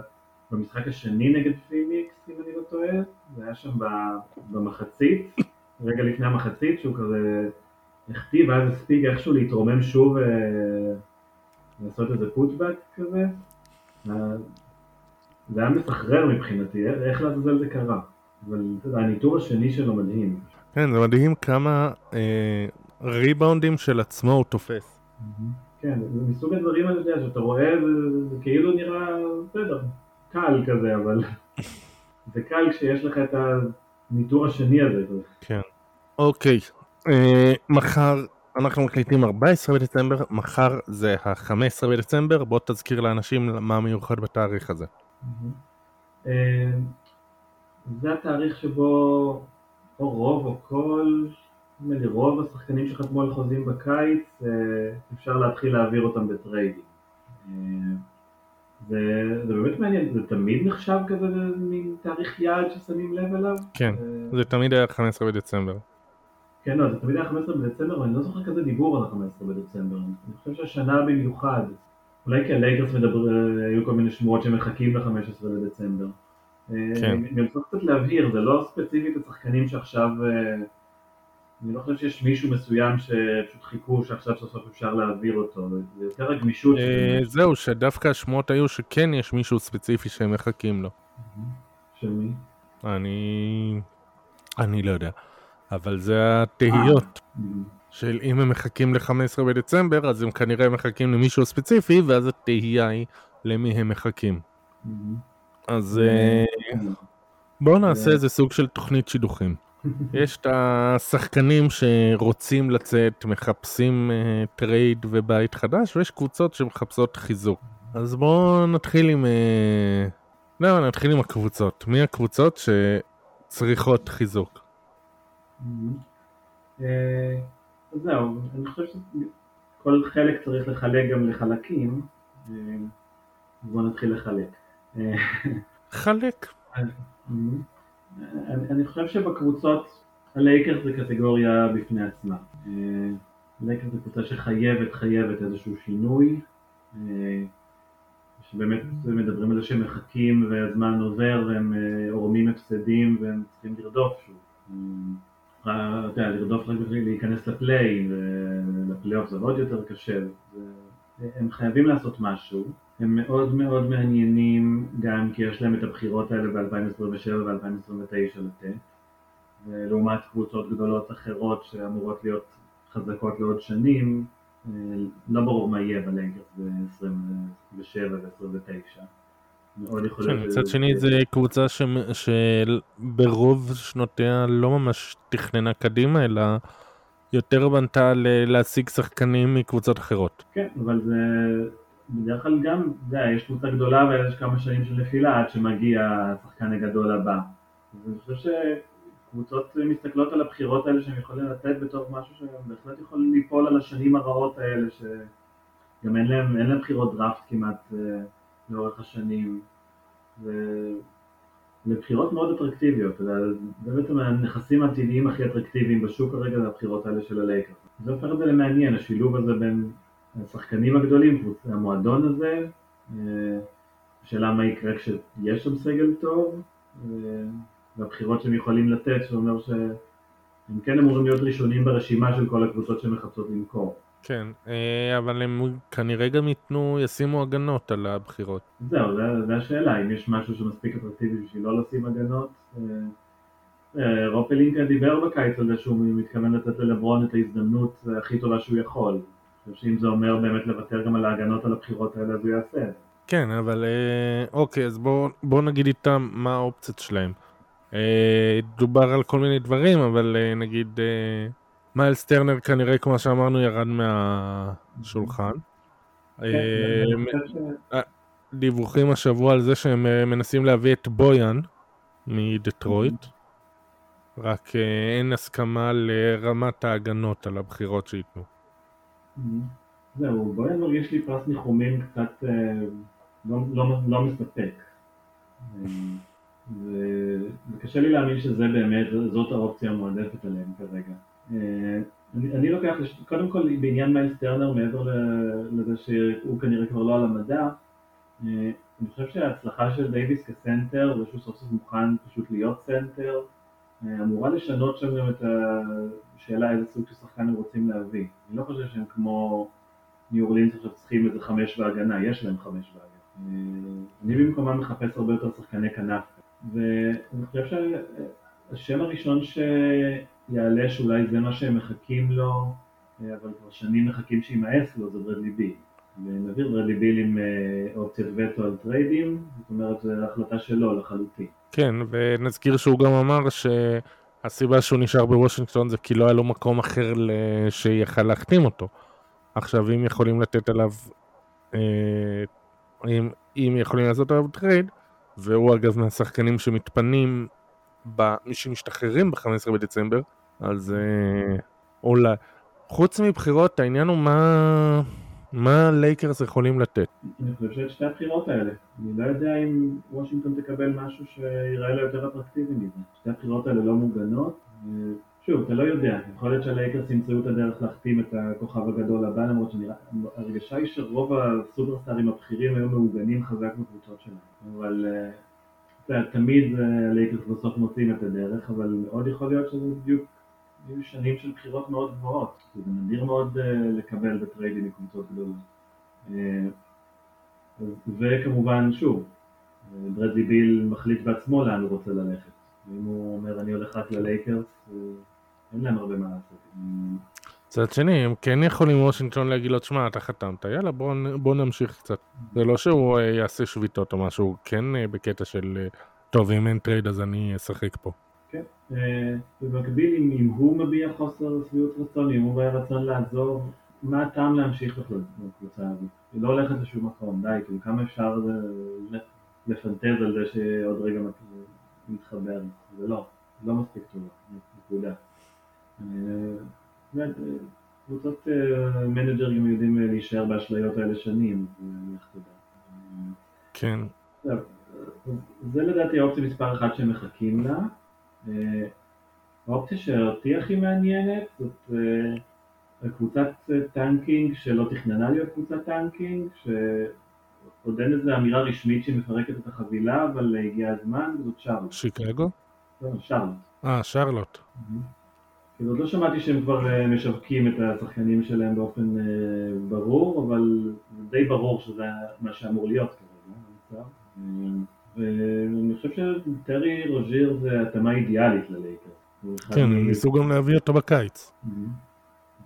במשחק השני נגד פיניקס, אם אני לא טועה, זה היה שם במחצית, רגע לפני המחצית, שהוא כזה החטיא, ואז הספיק איכשהו להתרומם שוב ולעשות איזה פוטבק כזה. זה היה מסחרר מבחינתי, איך לעזאזל זה קרה. אבל הניטור השני שלו מדהים. כן, זה מדהים כמה אה, ריבאונדים של עצמו הוא תופס. כן, זה מסוג הדברים האלה שאתה רואה, זה כאילו נראה בסדר, קל כזה, אבל זה קל כשיש לך את הניטור השני הזה. כן. אוקיי, אה, מחר אנחנו מקליטים 14 בדצמבר, מחר זה ה-15 בדצמבר, בוא תזכיר לאנשים מה מיוחד בתאריך הזה. אה, זה התאריך שבו או רוב או כל, נדמה לי רוב השחקנים שחתמו על חוזים בקיץ, אה, אפשר להתחיל להעביר אותם בטריידים. זה, זה באמת מעניין, זה תמיד נחשב כזה מין תאריך יעד ששמים לב אליו? כן, זה תמיד היה 15 בדצמבר. כן, לא, זה תמיד היה 15 בדצמבר, ואני לא זוכר כזה דיבור על ה-15 בדצמבר. אני חושב שהשנה במיוחד, אולי כי הלייקרס מדבר, היו כל מיני שמועות שמחכים ל-15 בדצמבר. כן. אני רוצה קצת להבהיר, זה לא ספציפית השחקנים שעכשיו, אה, אני לא חושב שיש מישהו מסוים שפשוט חיכו שעכשיו סוף סוף אפשר להעביר אותו, זה יותר הגמישות. אה, זהו, שדווקא השמועות היו שכן יש מישהו ספציפי שהם מחכים לו. של מי? אני... אני לא יודע. אבל זה התהיות של אם הם מחכים ל-15 בדצמבר, אז הם כנראה מחכים למישהו ספציפי, ואז התהייה היא למי הם מחכים. אז אה, בואו נעשה איזה סוג של תוכנית שידוכים. יש את השחקנים שרוצים לצאת, מחפשים uh, טרייד ובית חדש, ויש קבוצות שמחפשות חיזוק. אז בואו נתחיל עם... Uh... לא, נתחיל עם הקבוצות. מי הקבוצות שצריכות חיזוק? אה, אז זהו, אני חושב שכל חלק צריך לחלק גם לחלקים, אה, בואו נתחיל לחלק. אה, חלק. אני חושב שבקבוצות הלייקרס זה קטגוריה בפני עצמה. לייקרס זה קבוצה שחייבת, חייבת איזשהו שינוי, שבאמת מדברים על זה שהם מחכים והזמן עובר והם עורמים הפסדים והם צריכים לרדוף שוב. אתה יודע, לרדוף להיכנס לפליי-אין, ולפלייאוף זה עוד יותר קשה. הם חייבים לעשות משהו, הם מאוד מאוד מעניינים גם כי יש להם את הבחירות האלה ב-2027 ו-2029 לתת, לעומת קבוצות גדולות אחרות שאמורות להיות חזקות לעוד שנים, לא ברור מה יהיה בלייקרס ב-27 ו-29. מאוד יכול להיות... כן, מצד שני זה קבוצה שברוב שנותיה לא ממש תכננה קדימה, אלא יותר בנתה להשיג שחקנים מקבוצות אחרות. כן, אבל זה בדרך כלל גם, אתה יודע, יש קבוצה גדולה ויש כמה שנים של נפילה עד שמגיע השחקן הגדול הבא. אני חושב שקבוצות מסתכלות על הבחירות האלה שהם יכולים לתת בתור משהו שהם בהחלט יכולים ליפול על השנים הרעות האלה, שגם אין להם, אין להם בחירות דראפט כמעט. אה, לאורך השנים, לבחירות מאוד אטרקטיביות, זה בעצם הנכסים העתידיים הכי אטרקטיביים בשוק כרגע, זה הבחירות האלה של הלייקר. זה הופך את זה למעניין, השילוב הזה בין השחקנים הגדולים, המועדון הזה, השאלה מה יקרה כשיש שם סגל טוב, והבחירות שהם יכולים לתת, שאומר שהם כן אמורים להיות ראשונים ברשימה של כל הקבוצות שמחפשות למכור. כן, אה, אבל הם כנראה גם ייתנו, ישימו הגנות על הבחירות. זהו, זו השאלה, אם יש משהו שמספיק אטרקטיבי בשביל לא לשים הגנות. אה, אה, רופלינקה דיבר בקיץ על זה שהוא מתכוון לתת ללברון את ההזדמנות הכי טובה שהוא יכול. אני חושב שאם זה אומר באמת לוותר גם על ההגנות על הבחירות האלה, אז הוא יעשה כן, אבל אוקיי, אז בואו בוא נגיד איתם מה האופציות שלהם. דובר על כל מיני דברים, אבל נגיד... מיילס טרנר כנראה, כמו שאמרנו, ירד מהשולחן. כן, אה, דיווחים השבוע על זה שהם אה, מנסים להביא את בויאן מדטרויט, רק אה, אין הסכמה לרמת ההגנות על הבחירות שייתנו. זהו, בויאן מרגיש לי פרס ניחומים קצת לא, לא, לא מספק. וקשה לי להאמין שזה באמת, זאת האופציה המועדפת עליהם כרגע. אה, אני, אני לוקח, קודם כל בעניין מיילס טרנר, מעבר לזה שהוא כנראה כבר לא על המדף, אה, אני חושב שההצלחה של דייוויס כסנטר, ושהוא סוף סוף מוכן פשוט להיות סנטר, אה, אמורה לשנות שם גם את השאלה איזה סוג של שחקן הם רוצים להביא. אני לא חושב שהם כמו ניו אורלינס עכשיו צריכים איזה חמש בהגנה, יש להם חמש בהגנה. אני במקומם מחפש הרבה יותר שחקני כנף. ואני חושב שהשם הראשון ש... יעלה שאולי זה מה שהם מחכים לו, אה, אבל כבר שנים מחכים שימאס לו, זה ברדלי ביל. ונעביר ברדלי ביל עם אה, אופציית וטו על טריידים, זאת אומרת זו החלטה שלו לחלוטין. כן, ונזכיר שהוא גם אמר שהסיבה שהוא נשאר בוושינגטון זה כי לא היה לו מקום אחר שיכל להחתים אותו. עכשיו אם יכולים לתת עליו, אה, אם, אם יכולים לעשות עליו טרייד, והוא אגב מהשחקנים שמתפנים מאלה שמשתחררים ב-15 בדצמבר, אז אה, אולי. חוץ מבחירות, העניין הוא מה... מה לייקרס יכולים לתת? אני חושב שאת שתי הבחירות האלה. אני לא יודע אם וושינגטון תקבל משהו שיראה לה יותר אטרקטיבי מזה. שתי הבחירות האלה לא מוגנות. שוב, אתה לא יודע, יכול להיות שהלייקרס ימצאו את הדרך להחתים את הכוכב הגדול הבא, למרות שהרגשה היא שרוב הסופרסטארים הבכירים היו מעוגנים חזק בקבוצות שלהם. אבל אה, תמיד הלייקרס בסוף מוצאים את הדרך, אבל מאוד יכול להיות שזה בדיוק יהיו שנים של בחירות מאוד גבוהות. זה נדיר מאוד אה, לקבל בטריידים מקבוצות גדולות. אה, וכמובן, שוב, ברדלי ביל מחליט בעצמו לאן הוא רוצה ללכת. ואם הוא אומר אני הולך רק ללייקרס, אה, אין להם הרבה מה לעשות. מצד שני, הם כן יכולים וושינגטון להגיד לו, תשמע, אתה חתמת, יאללה, בוא, בוא נמשיך קצת. זה לא שהוא יעשה שביתות או משהו, כן בקטע של, טוב, אם אין טרייד אז אני אשחק פה. אה, במקביל אם, הוא מביע חוסר שביעות רצון, אם הוא מביע רצון לעזוב, מה הטעם להמשיך בכלל בקבוצה הזאת? היא לא הולכת לשום מקום, די, כאילו כמה אפשר לפנטז על זה שעוד רגע מתחבר, זה לא, לא מספיק טוב, נקודה. אה, קבוצות אה, מנג'רים יודעים להישאר באשליות האלה שנים, לך תדע. כן. זה לדעתי האופציה מספר אחת שהם מחכים לה. אה, האופציה שאותי הכי מעניינת זאת אה, קבוצת טנקינג שלא תכננה להיות קבוצת טנקינג, שעוד אין איזו אמירה רשמית שמפרקת את החבילה, אבל הגיע הזמן, זאת שרלוט. שיקגו? לא, שרלוט. אה, שרלוט. כאילו עוד לא שמעתי שהם כבר אה, משווקים את השחקנים שלהם באופן אה, ברור, אבל די ברור שזה מה שאמור להיות כרגע, ואני חושב שטרי רוז'יר זה התאמה אידיאלית ללייקרס. כן, ניסו גם להביא אותו בקיץ.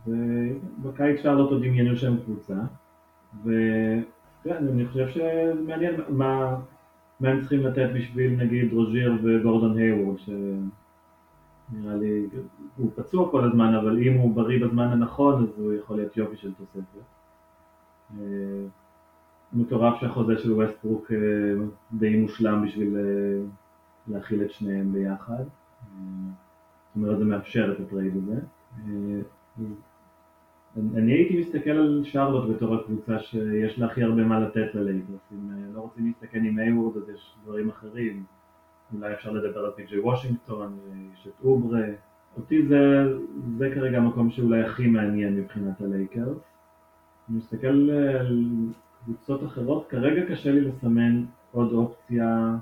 ובקיץ שרלוט עוד דמיינו שם קבוצה, ואני חושב שמעניין מה, מה הם צריכים לתת בשביל נגיד רוז'יר וגורדון היוורד, שנראה לי, הוא פצוע כל הזמן, אבל אם הוא בריא בזמן הנכון, אז הוא יכול להיות יופי של תוספת. אה, מטורף שהחוזה של ווסטברוק אה, די מושלם בשביל אה, להכיל את שניהם ביחד. זאת אומרת, זה מאפשר את הטרייד הזה. אני הייתי מסתכל על שרלוט בתור הקבוצה שיש לה הכי הרבה מה לתת ללייקרס. אם אה, לא רוצים להסתכל עם היוורד אז יש דברים אחרים. אולי אפשר לדבר על פי.ג'יי וושינגטון, יש את אוברה. אותי זה, זה כרגע המקום שאולי הכי מעניין מבחינת הלייקרס. אני מסתכל על קבוצות אחרות, כרגע קשה לי לסמן עוד אופציה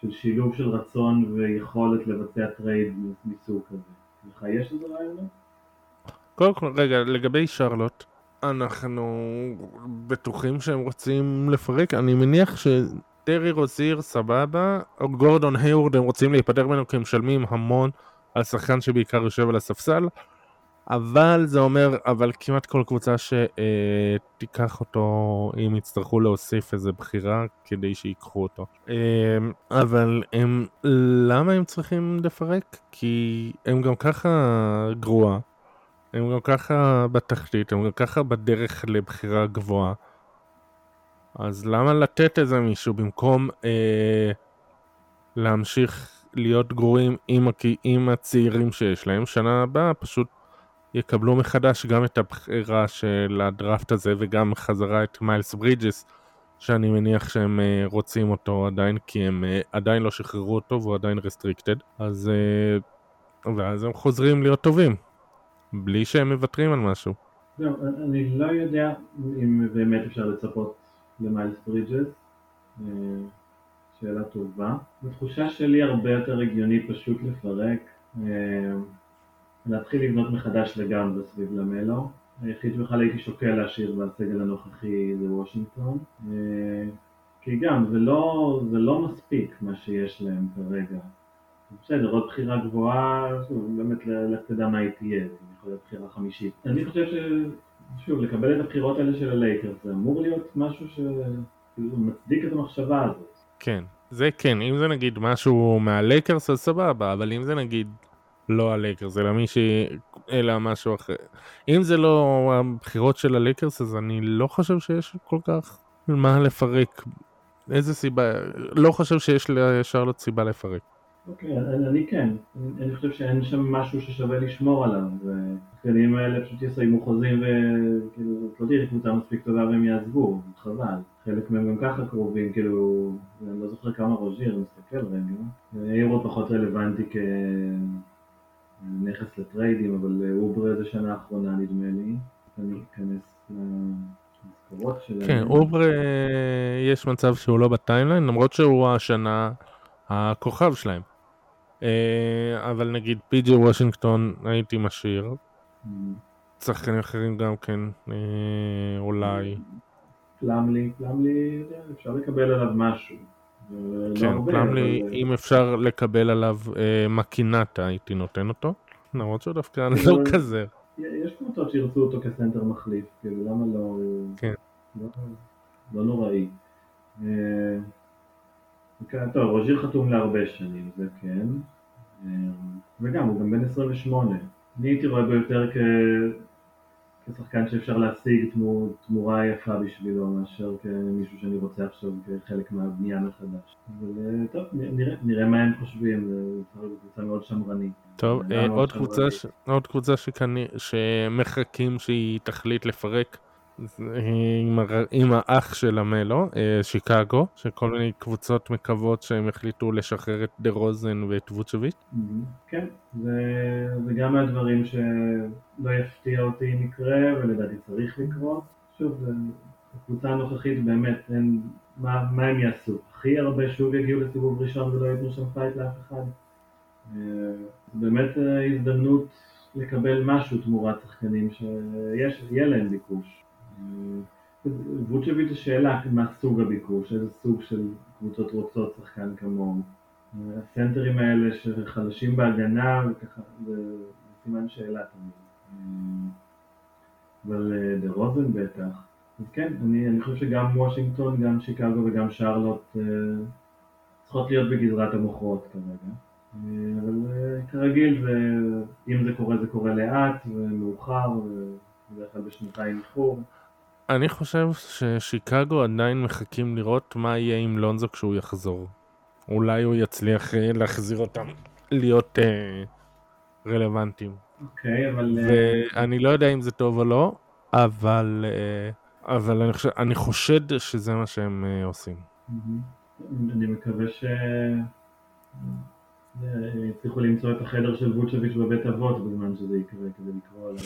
של שילוב של רצון ויכולת לבצע טרייד מסוג כזה. לך יש איזה רעיון? קודם כל, רגע, לגבי שרלוט, אנחנו בטוחים שהם רוצים לפרק, אני מניח שטרי רוזיר סבבה, או גורדון היורד הם רוצים להיפטר ממנו כי הם משלמים המון על שחקן שבעיקר יושב על הספסל, אבל זה אומר, אבל כמעט כל קבוצה שתיקח אותו, אם יצטרכו להוסיף איזה בחירה כדי שיקחו אותו. אה, אבל הם, למה הם צריכים לפרק? כי הם גם ככה גרועה. הם גם ככה בתחתית, הם גם ככה בדרך לבחירה גבוהה. אז למה לתת איזה מישהו במקום אה, להמשיך להיות גרועים עם, עם הצעירים שיש להם? שנה הבאה פשוט יקבלו מחדש גם את הבחירה של הדראפט הזה וגם חזרה את מיילס ברידג'ס, שאני מניח שהם אה, רוצים אותו עדיין, כי הם אה, עדיין לא שחררו אותו והוא עדיין restricted. אז... אה, ואז הם חוזרים להיות טובים. בלי שהם מוותרים על משהו. אני לא יודע אם באמת אפשר לצפות למיילס ברידג'ס. שאלה טובה. בתחושה שלי הרבה יותר הגיוני פשוט לפרק, להתחיל לבנות מחדש לגמרי סביב למלו. היחיד שבכלל הייתי שוקל להשאיר בסגל הנוכחי זה וושינגטון. אה, כי גם, זה לא, זה לא מספיק מה שיש להם כרגע. בסדר, עוד בחירה גבוהה, באמת לך תדע מה היא תהיה, זה יכול להיות בחירה חמישית. אני חושב ש... שוב, לקבל את הבחירות האלה של הלייקרס, זה אמור להיות משהו שמצדיק את המחשבה הזאת. כן, זה כן, אם זה נגיד משהו מהלייקרס אז סבבה, אבל אם זה נגיד לא הלייקרס, אלא מישהי, אלא משהו אחר. אם זה לא הבחירות של הלייקרס, אז אני לא חושב שיש כל כך מה לפרק. איזה סיבה, לא חושב שיש לשרלוט סיבה לפרק. אוקיי, אני כן, אני חושב שאין שם משהו ששווה לשמור עליו, והשחקנים האלה פשוט יסיימו חוזים וכאילו, לא תהיה קבוצה מספיק טובה והם יעזבו, חבל. חלק מהם גם ככה קרובים, כאילו, אני לא זוכר כמה רוז'יר, אני מסתכל רגע. היוורד פחות רלוונטי כנכס לטריידים, אבל אוברה זה שנה האחרונה נדמה לי, אני אכנס למשכורות שלהם. כן, אוברה יש מצב שהוא לא ב timeline, למרות שהוא השנה הכוכב שלהם. אה, אבל נגיד פי.ג'י וושינגטון הייתי משאיר. Mm. שחקנים אחרים גם כן, אה, אולי. פלמלי, פלמלי, אפשר לקבל עליו משהו. כן, פלמלי, אם אפשר לקבל עליו אה, מקינטה, הייתי נותן אותו. למרות שהוא דווקא לא כאילו, כזה. יש קבוצות שירצו אותו כסנטר מחליף, כאילו למה לא... כן. לא, לא נוראי. כן, טוב, רוז'יר חתום להרבה שנים, זה כן. אמ, וגם, הוא גם בן 28. אני הייתי רואה בו יותר כ... כשחקן שאפשר להשיג תמור, תמורה יפה בשבילו, מאשר כמישהו שאני רוצה עכשיו כחלק מהבנייה מחדש. אבל אה, טוב, נראה, נראה מה הם חושבים, זו קבוצה מאוד שמרנית. טוב, אה, עוד, קבוצה ש... עוד קבוצה שכני... שמחכים שהיא תחליט לפרק עם, עם האח של המלו, אה, שיקגו, שכל מיני קבוצות מקוות שהם החליטו לשחרר את דה רוזן ואת ווצ'ביץ'. Mm-hmm. כן, זה, זה גם מהדברים שלא יפתיע אותי אם יקרה, ולדעתי צריך לקרות. שוב, הקבוצה הנוכחית באמת, אין, מה, מה הם יעשו? הכי הרבה שוב יגיעו לסיבוב ראשון ולא ייתנו שם fight לאף אחד. אה, באמת אה, הזדמנות לקבל משהו תמורת שחקנים שיהיה להם ביקוש. ווצ'ביץ' זה שאלה מה סוג הביקוש, איזה סוג של קבוצות רוצות שחקן כמוהו. הסנטרים האלה שחלשים בהגנה, וככה, זה סימן שאלה תמיד. אבל דה רוזן בטח. אז כן, אני, אני חושב שגם וושינגטון, גם שיקגו וגם שרלוט צריכות להיות בגזרת המוכרות כרגע. אבל כרגיל, זה, אם זה קורה זה קורה לאט ומאוחר, ובדרך כלל בשנתיים איחור. אני חושב ששיקגו עדיין מחכים לראות מה יהיה עם לונזו כשהוא יחזור. אולי הוא יצליח להחזיר אותם להיות אה, רלוונטיים. אוקיי, אבל... ואני לא יודע אם זה טוב או לא, אבל, אה, אבל אני, חושב, אני חושד שזה מה שהם אה, עושים. אני מקווה ש... הצליחו למצוא את החדר של ווצ'ביץ' בבית אבות בזמן שזה יקרה, כדי לקרוא עליו.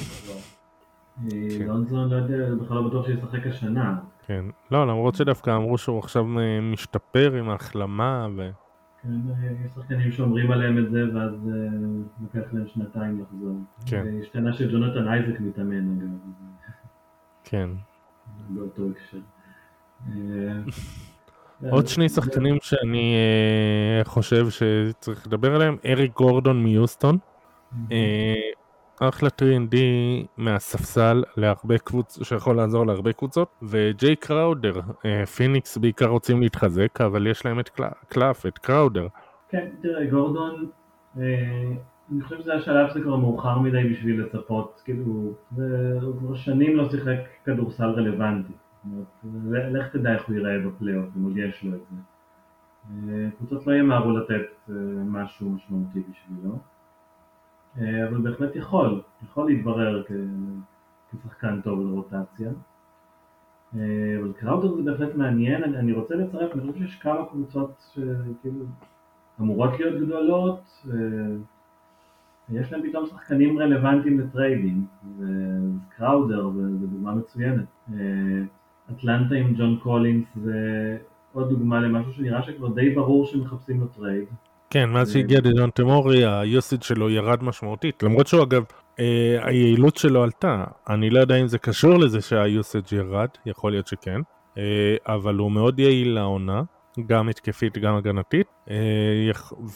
לונזון, לא יודע, בכלל לא בטוח שישחק השנה. כן, לא, למרות שדווקא אמרו שהוא עכשיו משתפר עם ההחלמה ו... כן, יש שחקנים שאומרים עליהם את זה, ואז לוקח להם שנתיים לחזור. כן. השתנה שג'ונתן אייזק מתאמן אגב. כן. באותו הקשר. עוד שני שחקנים שאני חושב שצריך לדבר עליהם, אריק גורדון מיוסטון, אחלה 3D מהספסל להרבה קבוצות, שיכול לעזור להרבה קבוצות, וג'יי קראודר, uh, פיניקס בעיקר רוצים להתחזק, אבל יש להם את קלף, את קראודר. כן, תראה, גורדון, uh, אני חושב שזה השלב שזה כבר מאוחר מדי בשביל לצפות, כאילו, הוא כבר שנים לא שיחק כדורסל רלוונטי. לך תדע איך הוא ייראה בפלייאוף, אם עוד יש לו את זה. קבוצות לא ימהרו לתת משהו משמעותי בשבילו, אבל בהחלט יכול, יכול להתברר כשחקן טוב לרוטציה. אבל קראודר זה בהחלט מעניין, אני, אני רוצה לצרף, אני חושב שיש כמה קבוצות שכאילו אמורות להיות גדולות, יש להם פתאום שחקנים רלוונטיים לטריידים, וקראודר זה דוגמה מצוינת. אטלנטה עם ג'ון קולינס זה עוד דוגמה למשהו שנראה שכבר די ברור שמחפשים לו טרייד. כן, מאז שהגיע דג'ונטה מורי, היוסיד שלו ירד משמעותית, למרות שהוא אגב, אה, היעילות שלו עלתה. אני לא יודע אם זה קשור לזה שהיוסיד ירד, יכול להיות שכן, אה, אבל הוא מאוד יעיל העונה, גם התקפית, גם הגנתית, אה,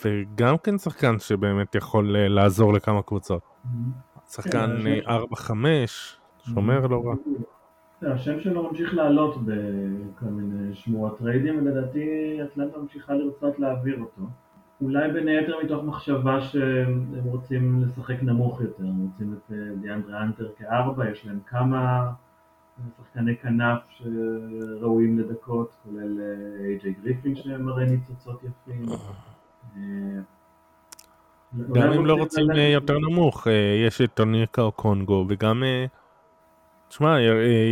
וגם כן שחקן שבאמת יכול לעזור לכמה קבוצות. Mm-hmm. שחקן כן, 4-5, שומר לא רע. השם שלו ממשיך לעלות בכל מיני שמועות טריידים, ולדעתי אטלנטה ממשיכה לרצות להעביר אותו. אולי בין היתר מתוך מחשבה שהם רוצים לשחק נמוך יותר, הם רוצים את דיאנדרה האנטר כארבע, יש להם כמה שחקני כנף שראויים לדקות, כולל איי-ג'יי גריפין שמראה ניצוצות יפים. גם אם לא רוצים יותר נמוך, יש את טוניקה או קונגו, וגם... תשמע,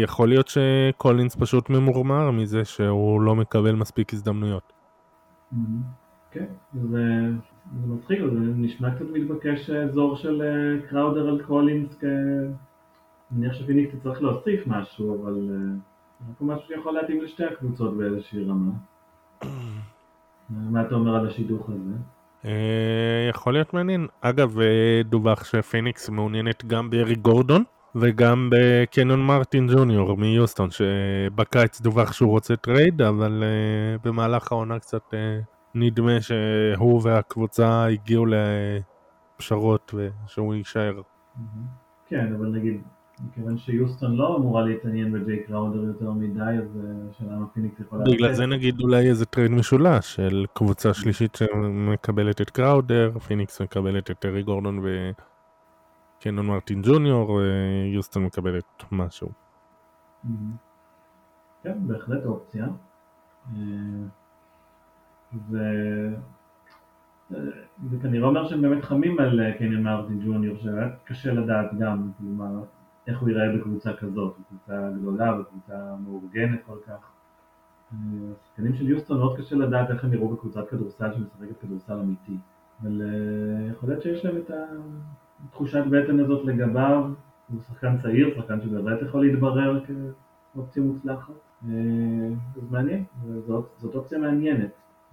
יכול להיות שקולינס פשוט ממורמר מזה שהוא לא מקבל מספיק הזדמנויות. כן, זה מצחיק, זה נשמע קצת מתבקש אזור של קראודר על קולינס, אני מניח שפיניקס צריך להוסיף משהו, אבל זה משהו שיכול להתאים לשתי הקבוצות באיזושהי רמה. מה אתה אומר על השידוך הזה? יכול להיות מעניין. אגב, דווח שפיניקס מעוניינת גם באריק גורדון. וגם בקניון מרטין ג'וניור מיוסטון שבקיץ דווח שהוא רוצה טרייד אבל במהלך העונה קצת נדמה שהוא והקבוצה הגיעו לפשרות ושהוא יישאר. כן אבל נגיד מכיוון שיוסטון לא אמורה להתעניין בג'יי קראודר יותר מדי אז השאלה מה פיניקס יכולה... בגלל זה נגיד אולי איזה טרייד משולש של קבוצה שלישית שמקבלת את קראודר פיניקס מקבלת את אריק גורדון ו... קניון מרטין ג'וניור, יוסטון מקבלת משהו. כן, בהחלט אופציה. וזה כנראה אומר שהם באמת חמים על קניון מרטין ג'וניור, שהיה קשה לדעת גם כלומר, איך הוא ייראה בקבוצה כזאת, בקבוצה גדולה, בקבוצה מאורגנת כל כך. השחקנים של יוסטון מאוד קשה לדעת איך הם יראו בקבוצת כדורסל שמשחקת כדורסל אמיתי. אבל יכול להיות שיש להם את ה... תחושת בטן הזאת לגביו, הוא שחקן צעיר, שחקן שבאמת יכול להתברר כאופציה מוצלחת. זה מעניין, זאת, זאת אופציה מעניינת.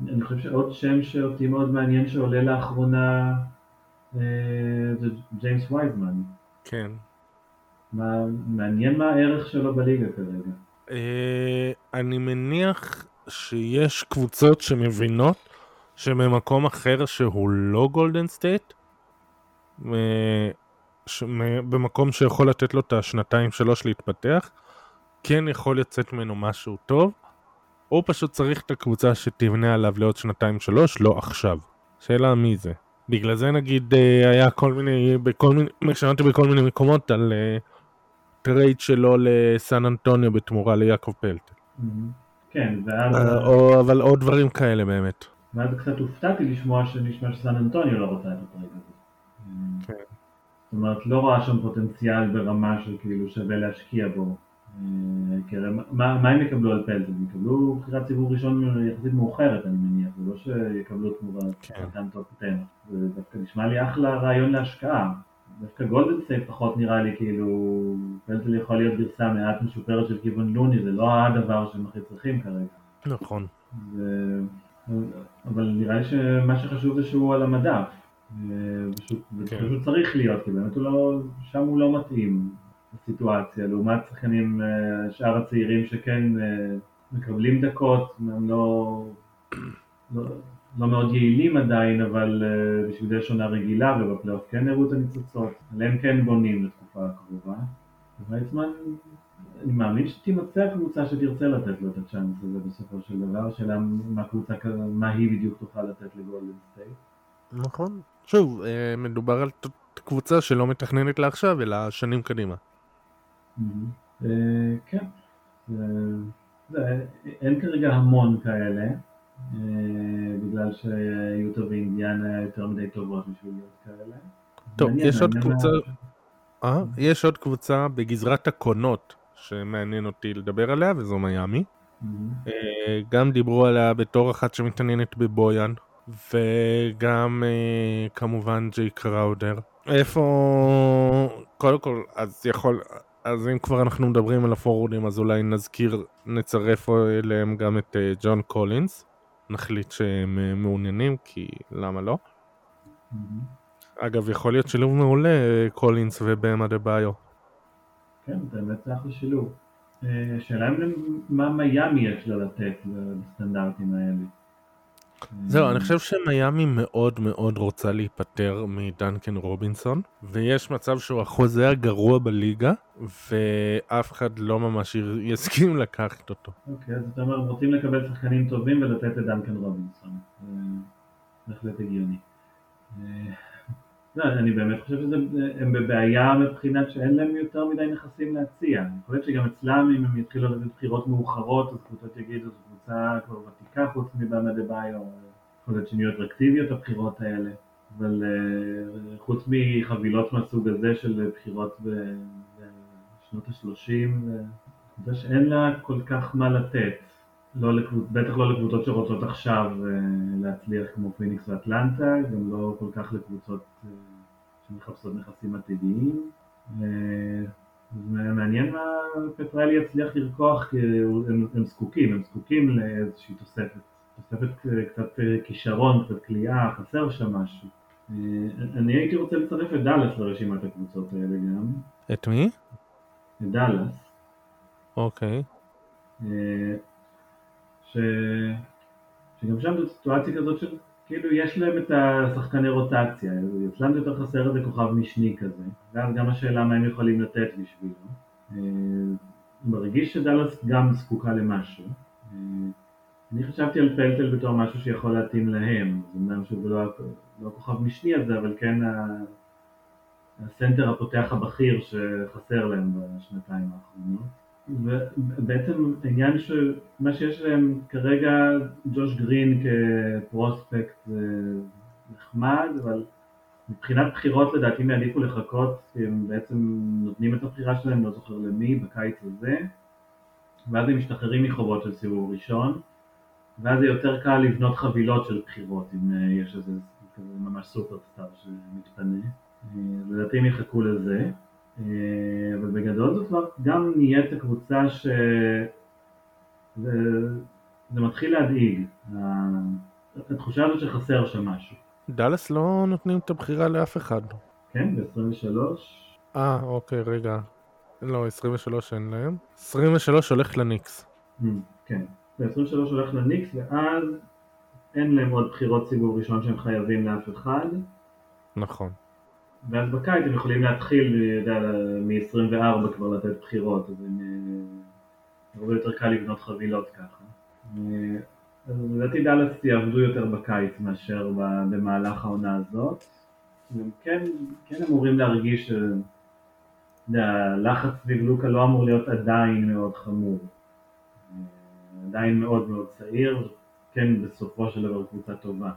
אני חושב שעוד שם שאותי מאוד מעניין שעולה לאחרונה זה ג'יימס וייזמן. כן. מה, מעניין מה הערך שלו בליגה כרגע. אני מניח שיש קבוצות שמבינות שבמקום אחר שהוא לא גולדן סטייט, במקום שיכול לתת לו את השנתיים שלוש להתפתח, כן יכול לצאת ממנו משהו טוב, או פשוט צריך את הקבוצה שתבנה עליו לעוד שנתיים שלוש, לא עכשיו. שאלה מי זה. בגלל זה נגיד אה, היה כל מיני, בכל מיני, שמעתי בכל מיני מקומות על טרייד אה, שלו לסן אנטוניו בתמורה ליאקוב פלטל. Mm-hmm. כן, ואז... אה, או, אבל עוד דברים כאלה באמת. ואז קצת הופתעתי לשמוע שנשמע שסן אנטוניו לא רוצה את הטרייד הזה. כן. זאת אומרת, לא רואה שם פוטנציאל ברמה של כאילו שווה להשקיע בו. כי הרי מה, מה הם יקבלו על פלטל? הם יקבלו בחירת סיבוב ראשון יחסית מאוחרת, אני מניח, זה לא שיקבלו תמורה שחקן טוב טנר. זה דווקא נשמע לי אחלה רעיון להשקעה. דווקא גולדן פחות נראה לי כאילו, פלטל יכול להיות גרסה מעט משופרת של כיוון לוני, זה לא הדבר שהם הכי צריכים כרגע. נכון. ו... אבל נראה לי שמה שחשוב זה שהוא על המדף. ופשוט כן. צריך להיות, כי באמת הוא לא, שם הוא לא מתאים לסיטואציה, לעומת שחקנים, אה, שאר הצעירים שכן אה, מקבלים דקות, הם לא, לא, לא מאוד יעילים עדיין, אבל אה, בשביל זה יש עונה רגילה ובפלייאוף כן הראו את הניצוצות, עליהם כן בונים לתקופה הקרובה. ויצמן, אני מאמין שתימצא הקבוצה שתרצה לתת לו את הצ'אנס הזה בסופו של דבר, השאלה מה קבוצה מה היא בדיוק תוכל לתת לגולדן סטייט. נכון. שוב, מדובר על קבוצה שלא מתכננת לעכשיו, אלא שנים קדימה. Mm-hmm. כן, אין כרגע המון כאלה, אה, בגלל שיוטו ואינדיאנה יותר מדי טובות בשביל להיות כאלה. טוב, יש עוד קבוצה, אה? יש עוד קבוצה בגזרת הקונות שמעניין אותי לדבר עליה, וזו מיאמי. אה, גם דיברו עליה בתור אחת שמתעניינת בבויאן, וגם כמובן ג'יי קראודר. איפה, קודם כל, אז יכול, אז אם כבר אנחנו מדברים על הפורוורדים, אז אולי נזכיר, נצרף אליהם גם את אה, ג'ון קולינס. נחליט שהם אה, מעוניינים, כי למה לא? Mm-hmm. אגב, יכול להיות שילוב מעולה, אה, קולינס ובאם אדבאיו. כן, באמת אחלה שילוב. השאלה אם מה מיאמי יש לה לתת לסטנדרטים האלה. זהו, אני חושב שמיאמי מאוד מאוד רוצה להיפטר מדנקן רובינסון, ויש מצב שהוא החוזה הגרוע בליגה, ואף אחד לא ממש יסכים לקחת אותו. אוקיי, אז אתה אומר, רוצים לקבל שחקנים טובים ולתת את דנקן רובינסון. בהחלט הגיוני. אה, לא, אני באמת חושב שהם בבעיה מבחינת שאין להם יותר מדי נכסים להציע. אני חושב שגם אצלם, אם הם יתחילו לתת בחירות מאוחרות, אז קבוצות יגידו, זו קבוצה כבר ותיקה חוץ מבאמה דה ביו, יכול להיות שהן יהיו אטרקטיביות הבחירות האלה, אבל uh, חוץ מחבילות מהסוג הזה של בחירות בשנות ה-30, זה שאין לה כל כך מה לתת. לא לקבוצ... בטח לא לקבוצות שרוצות עכשיו uh, להצליח כמו פיניקס ואטלנטה, גם לא כל כך לקבוצות uh, שמחפשות נכסים עתידיים. Uh, מעניין מה פטרלי יצליח לרקוח, כי הם, הם זקוקים, הם זקוקים לאיזושהי תוספת, תוספת קצת כישרון, קצת כליאה, חסר שם משהו. אני הייתי רוצה לצרף את דאלאס לרשימת הקבוצות האלה גם. את מי? את דאלאס. אוקיי. ש... שגם שם זו סיטואציה כזאת של כאילו יש להם את השחקני רוטציה, אצלם יותר חסר איזה כוכב משני כזה, ואז גם השאלה מה הם יכולים לתת בשבילו. אה, מרגיש שדאלאס גם זקוקה למשהו. אה, אני חשבתי על פלטל בתור משהו שיכול להתאים להם, זה אומנם שהוא לא, לא הכוכב משני הזה, אבל כן הסנטר הפותח הבכיר שחסר להם בשנתיים האחרונות. ובעצם העניין שמה שיש להם כרגע, ג'וש גרין כפרוספקט זה נחמד, אבל מבחינת בחירות לדעתי הם יעדיפו לחכות, כי הם בעצם נותנים את הבחירה שלהם, לא זוכר למי, בקיץ הזה, ואז הם משתחררים מחובות של סיבוב ראשון, ואז זה יותר קל לבנות חבילות של בחירות, אם אה, יש איזה כזה ממש סופרסטאר שמתפנה. אה, לדעתי הם יחכו לזה. אה, אבל בגדול זאת כבר גם נהיית הקבוצה ש... זה, זה מתחיל להדאיג, התחושה הזאת שחסר שם משהו. דאלאס לא נותנים את הבחירה לאף אחד. כן, ב-23. אה, אוקיי, רגע. לא, 23 אין להם. 23 הולך לניקס. Mm, כן, ב-23 הולך לניקס, ואז אין להם עוד בחירות סיבוב ראשון שהם חייבים לאף אחד. נכון. ואז בקיץ הם יכולים להתחיל, מ-24 כבר לתת בחירות, אז הם, אה, הרבה יותר קל לבנות חבילות ככה. אה, אז לדעתי דאלאס יעבדו יותר בקיץ מאשר במהלך העונה הזאת. הם כן, כן אמורים להרגיש שהלחץ סביב לוקה לא אמור להיות עדיין מאוד חמור. אה, עדיין מאוד מאוד צעיר, כן בסופו של דבר קבוצה טובה.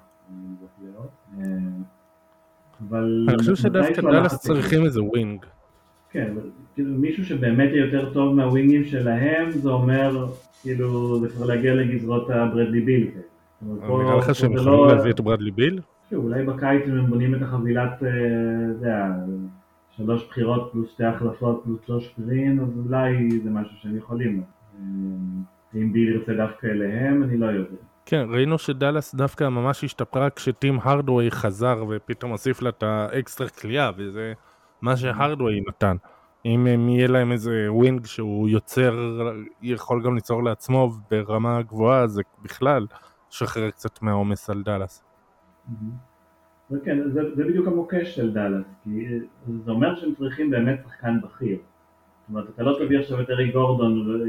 אבל... אני חושב שדווקא דאלאס צריכים איזה wing. כן, כאילו מישהו שבאמת יהיה יותר טוב מהווינגים שלהם, זה אומר, כאילו, זה כבר להגיע לגזרות הברדלי ביל. נראה לך שהם יכולים לא- להביא את ברדלי ביל? אולי בקיץ הם בונים את החבילת, אתה יודע, שלוש בחירות פלוס שתי החלפות פלוס ג'וש גרין, אז אולי זה משהו שהם יכולים. אם ביל ירצה דווקא אליהם, אני לא יודע. כן, ראינו שדאלאס דווקא ממש השתפרה כשטים הארדוויי חזר ופתאום הוסיף לה את האקסטרה קליעה, וזה מה שהארדוויי נתן. אם יהיה להם איזה wing שהוא יוצר, יכול גם ליצור לעצמו ברמה גבוהה, זה בכלל שחרר קצת מהעומס על דאלאס. כן, זה, זה בדיוק המוקש של דאלאס, כי זה אומר שהם צריכים באמת שחקן בכיר. זאת אומרת, אתה לא תביא עכשיו את ארי גורדון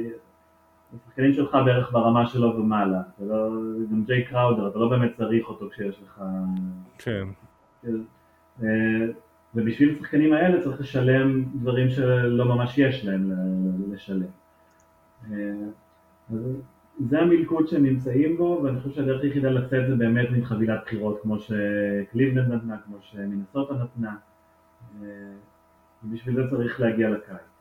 השחקנים שלך בערך ברמה שלו ומעלה, לא, גם ג'יי קראודר, אתה לא באמת צריך אותו כשיש לך... כן. אה, ובשביל השחקנים האלה צריך לשלם דברים שלא ממש יש להם לשלם. אה, זה המלכוד שהם נמצאים בו, ואני חושב שהדרך היחידה לצאת זה באמת עם חבילת בחירות כמו שקליבלנד נתנה, כמו שמינסוטה נתנה, אה, ובשביל זה צריך להגיע לקיץ.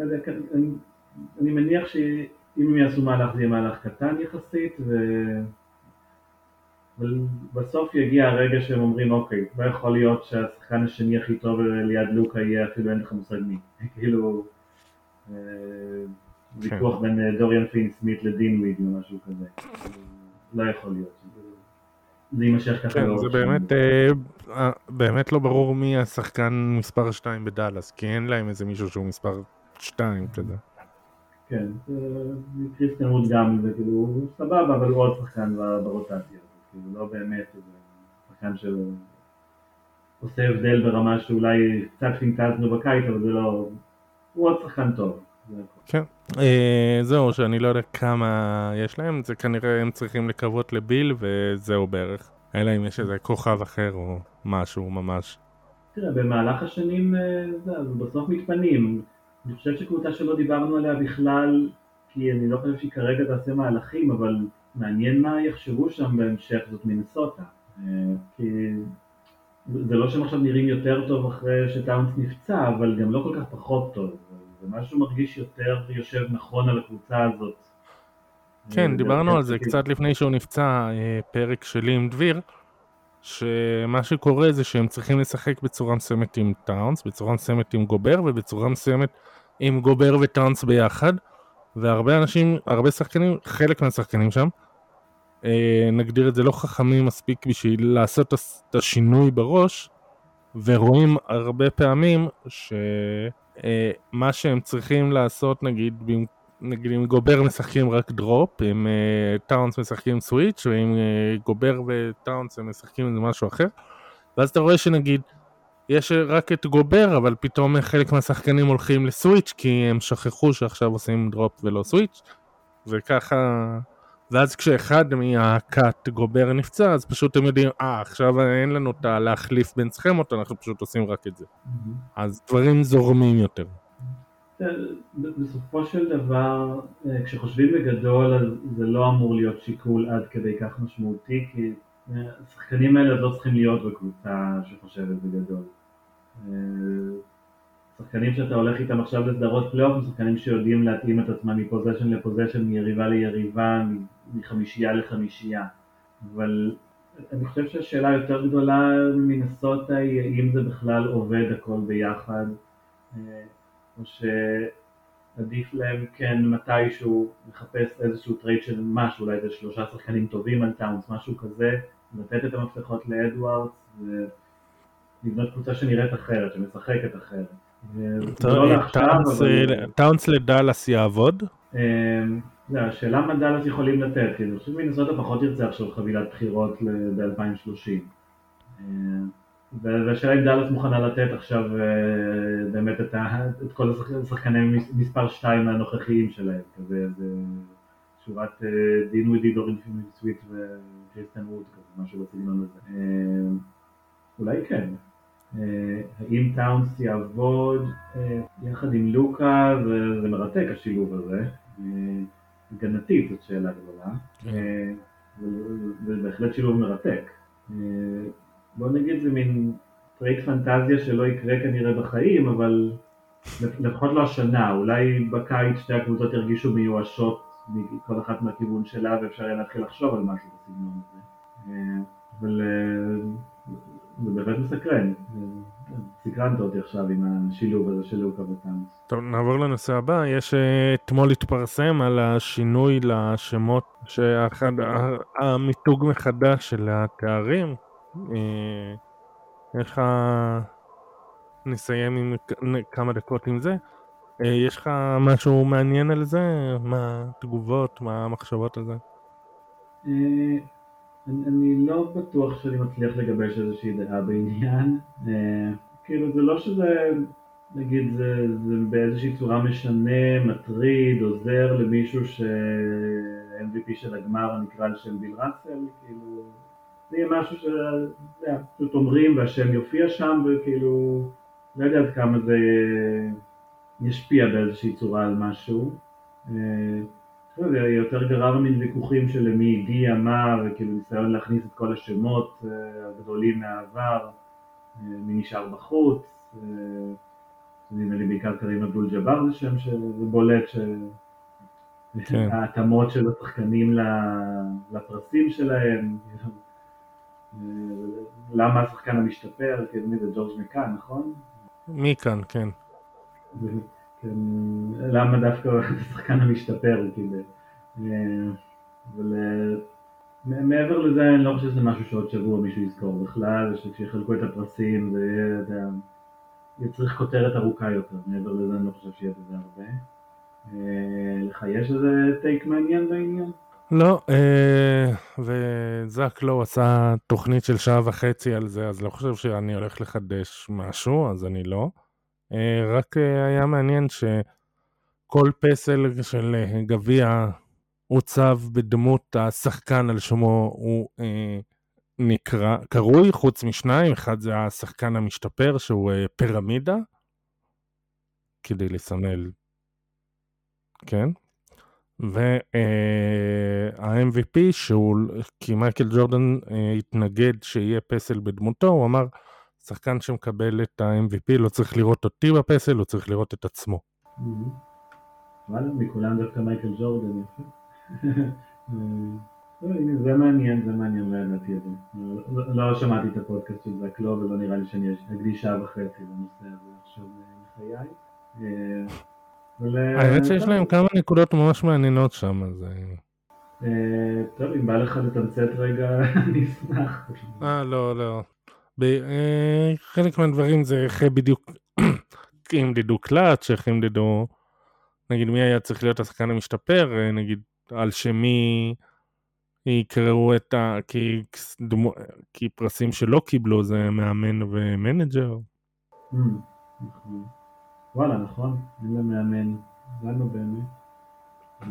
לא יודע, אני, אני מניח שאם הם יעשו מהלך זה יהיה מהלך קטן יחסית, ו... בסוף יגיע הרגע שהם אומרים אוקיי, לא יכול להיות שהשחקן השני הכי טוב ליד לוקה יהיה אפילו אין לך מושג מי, כאילו אה, ויכוח כן. בין אה, דוריאן פין סמית לדין וויד או משהו כזה, לא יכול להיות. זה יימשך ככה. כן, זה באמת, אה, באמת לא ברור מי השחקן מספר 2 בדאלאס, כי אין להם איזה מישהו שהוא מספר שתיים, אתה יודע. כן, קריסטיאן ווד גם, זה כאילו, סבבה, אבל הוא עוד שחקן ברוטציה, כאילו לא באמת איזה שחקן שעושה הבדל ברמה שאולי קצת פינטזנו בקיץ, אבל זה לא, הוא עוד שחקן טוב. כן, אה, זהו, שאני לא יודע כמה יש להם, זה כנראה הם צריכים לקוות לביל וזהו בערך. אלא אם יש איזה כוכב אחר או משהו ממש. תראה, במהלך השנים אה, זה, בסוף מתפנים. אני חושב שקבוצה שלא דיברנו עליה בכלל, כי אני לא חושב שהיא כרגע תעשה מהלכים, אבל מעניין מה יחשבו שם בהמשך, זאת מינסוטה. אה, כי זה לא שהם עכשיו נראים יותר טוב אחרי שטאונס נפצע, אבל גם לא כל כך פחות טוב. זה משהו מרגיש יותר יושב נכון על הקבוצה הזאת. כן, דיברנו על זה קצת לפני שהוא נפצע, אה, פרק שלי עם דביר. שמה שקורה זה שהם צריכים לשחק בצורה מסוימת עם טאונס, בצורה מסוימת עם גובר ובצורה מסוימת עם גובר וטאונס ביחד. והרבה אנשים, הרבה שחקנים, חלק מהשחקנים שם אה, נגדיר את זה לא חכמים מספיק בשביל לעשות את השינוי בראש ורואים הרבה פעמים שמה אה, שהם צריכים לעשות נגיד נגיד אם גובר משחקים רק drop, אם אה, טאונס משחקים switch, ואם אה, גובר וטאונס הם משחקים איזה משהו אחר, ואז אתה רואה שנגיד יש רק את גובר, אבל פתאום חלק מהשחקנים הולכים ל switch, כי הם שכחו שעכשיו עושים drop ולא switch, וככה... ואז כשאחד מהקאט גובר נפצע, אז פשוט הם יודעים, אה, עכשיו אין לנו את הלהחליף בין סכמות, אנחנו פשוט עושים רק את זה. Mm-hmm. אז דברים זורמים יותר. בסופו של דבר, אה, כשחושבים בגדול, אז זה לא אמור להיות שיקול עד כדי כך משמעותי, כי אה, השחקנים האלה לא צריכים להיות בקבוצה שחושבת בגדול. אה, שחקנים שאתה הולך איתם עכשיו לסדרות פלייאוף הם שחקנים שיודעים להתאים את עצמם מפוזיישן לפוזיישן, מיריבה ליריבה, מחמישייה לחמישייה. אבל אני חושב שהשאלה היותר גדולה מינסוטה היא אם זה בכלל עובד הכל ביחד. או עדיף להם כן מתישהו לחפש איזשהו trade של משהו, אולי איזה שלושה שחקנים טובים על טאונס, משהו כזה, לתת את המפתחות לאדוארדס ולבנות קבוצה שנראית אחרת, שמשחקת אחרת. לא טאונס לדאלאס יעבוד? לא, השאלה מה דאלאס יכולים לתת, כי אני חושב שמנסות פחות ירצה עכשיו חבילת בחירות ב-2030. והשאלה אם דאלאס מוכנה לתת עכשיו באמת את, את כל השחקני מספר 2 הנוכחיים שלהם, כזה שורת דין ווידי דורין סוויט וג'ייסטן ווד, כזה משהו בסגנון הזה. אולי כן. האם טאונס יעבוד יחד עם לוקה, זה מרתק השילוב הזה. הגנתית זאת שאלה גדולה. זה בהחלט שילוב מרתק. בוא נגיד זה מין trade פנטזיה שלא יקרה כנראה בחיים, אבל לפחות לא השנה, אולי בקיץ שתי הקבוצות ירגישו מיואשות כל אחת מהכיוון שלה ואפשר יהיה להתחיל לחשוב על משהו בסגנון הזה. אבל זה באמת מסקרן, סקרנת אותי עכשיו עם השילוב הזה של לוקה וטאנס. טוב, נעבור לנושא הבא, יש אתמול התפרסם על השינוי לשמות, המיתוג מחדש של התארים. יש לך, נסיים עם כמה דקות עם זה, יש לך משהו מעניין על זה? מה התגובות, מה המחשבות על זה? אני לא בטוח שאני מצליח לגבש איזושהי דעה בעניין, כאילו זה לא שזה, נגיד זה, באיזושהי צורה משנה, מטריד, עוזר למישהו ש-MVP של הגמר נקרא על שם ביל ראסל, כאילו זה יהיה משהו שפשוט אומרים והשם יופיע שם וכאילו לא יודע עד כמה זה ישפיע באיזושהי צורה על משהו. זה יותר גרר מן ויכוחים של מי הגיע מה וכאילו ניסיון להכניס את כל השמות הגדולים מהעבר, מי נשאר בחוץ. נדמה לי בעיקר קרים אבדול ג'אבר זה שם שבולט שההתאמות של השחקנים לפרסים שלהם למה השחקן המשתפר, כי מי זה ג'ורג' מקאן, נכון? מכאן, כן. כן. למה דווקא השחקן המשתפר, כאילו. אבל מעבר לזה אני לא חושב שזה משהו שעוד שבוע מישהו יזכור בכלל, שכשיחלקו את הפרסים זה יהיה, יצריך כותרת ארוכה יותר, מעבר לזה אני לא חושב שיהיה בזה הרבה. לך יש איזה טייק מעניין בעניין? לא, אה, וזאק לא עשה תוכנית של שעה וחצי על זה, אז לא חושב שאני הולך לחדש משהו, אז אני לא. אה, רק אה, היה מעניין שכל פסל של גביע עוצב בדמות השחקן על שמו הוא נקרא, קרוי, חוץ משניים, אחד זה השחקן המשתפר שהוא פירמידה, כדי לסמל, כן, וה-MVP שהוא, כי מייקל ג'ורדן אה, התנגד שיהיה פסל בדמותו, הוא אמר, שחקן שמקבל את ה-MVP לא צריך לראות אותי בפסל, הוא צריך לראות את עצמו. וואלה, מכולם דווקא מייקל ג'ורדן, יפה. אה, זה מעניין, זה מעניין, לא ידעתי את זה. לא שמעתי את הפודקאסט של זק לא, ולא נראה לי שאני אקדיש שעה וחצי לנושא הזה עכשיו מחיי. האמת שיש להם כמה נקודות ממש מעניינות שם, אז... אה, טוב, אם בא לך לתמצת רגע, אני אשמח. אה, לא, לא. אה, חלק מהדברים זה איך בדיוק, כי ימדדו קלאץ', איך ימדדו, נגיד מי היה צריך להיות השחקן המשתפר, אה, נגיד על שמי יקראו את ה... כי, דמו... כי פרסים שלא קיבלו זה מאמן ו manager. נכון. וואלה, נכון, אין לה מאמן, לנו באמת. אה,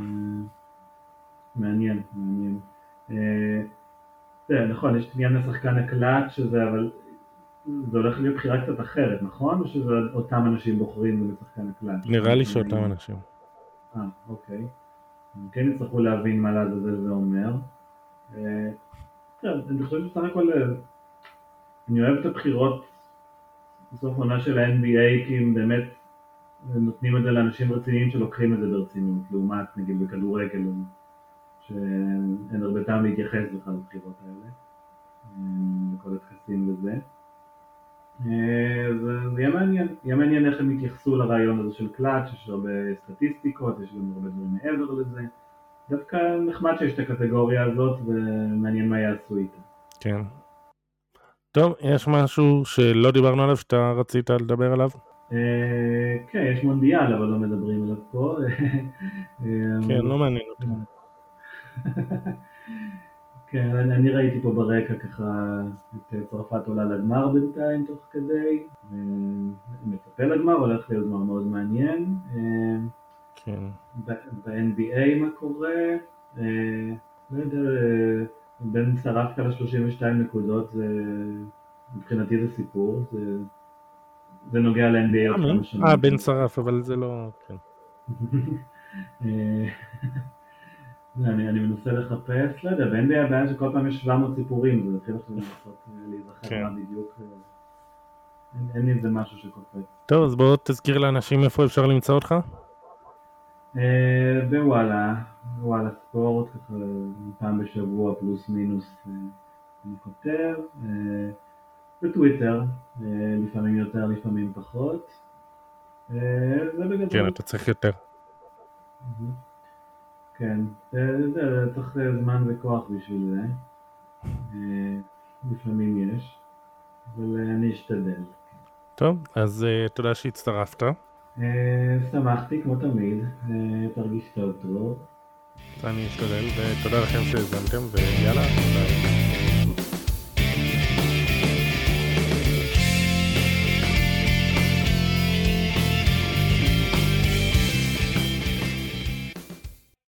מעניין, מעניין. אה, נכון, יש עניין לשחקן הקלט שזה, אבל זה הולך להיות בחירה קצת אחרת, נכון? או שזה אותם אנשים בוחרים לשחקן הקלט? נראה לי שאותם אנשים. אה, אוקיי. הם כן יצטרכו להבין מה לעזאזל זה אומר. אה, כן, אני חושב שבסך הכל, אני אוהב את הבחירות בסוף עונה של ה-NBA, כי הם באמת נותנים את זה לאנשים רציניים שלוקחים את זה ברצינות, לעומת נגיד בכדורגל, שאין הרבה טעם להתייחס בכלל לבחירות האלה, לכל הטקסים וזה. זה יהיה מעניין, יהיה מעניין איך הם יתייחסו לרעיון הזה של קלאץ', יש הרבה סטטיסטיקות, יש גם הרבה דברים מעבר לזה. דווקא נחמד שיש את הקטגוריה הזאת ומעניין מה יעשו איתה. כן. טוב, יש משהו שלא דיברנו עליו שאתה רצית לדבר עליו? כן, יש מונדיאל, אבל לא מדברים עליו פה. כן, לא מעניין אותי. כן, אני ראיתי פה ברקע ככה את צרפת עולה לגמר בינתיים תוך כדי. מצפה לגמר, הולך להיות גמר מאוד מעניין. כן. ב-NBA מה קורה? לא יודע, בן שרף כאלה 32 נקודות, מבחינתי זה סיפור. זה נוגע ל-NBA עוד כמה שנים. אה, בן שרף, אבל זה לא... כן. אני מנסה לחפש, לא יודע, ב-NBA הבעיה שכל פעם יש 700 סיפורים, זה התחיל עכשיו לנסות להיזכר מה בדיוק, אין לי איזה משהו שקופץ. טוב, אז בוא תזכיר לאנשים איפה אפשר למצוא אותך. בוואלה, וואלה ספורט, פעם בשבוע פלוס מינוס אני כותב, בטוויטר, לפעמים יותר, לפעמים פחות. זה בגדול. כן, אתה צריך יותר. כן, זה צריך זמן וכוח בשביל זה, לפעמים יש, אבל אני אשתדל. טוב, אז תודה שהצטרפת. שמחתי כמו תמיד, תרגיש טוב טוב. אני אשתדל, ותודה לכם שהזמנתם, ויאללה, ביי.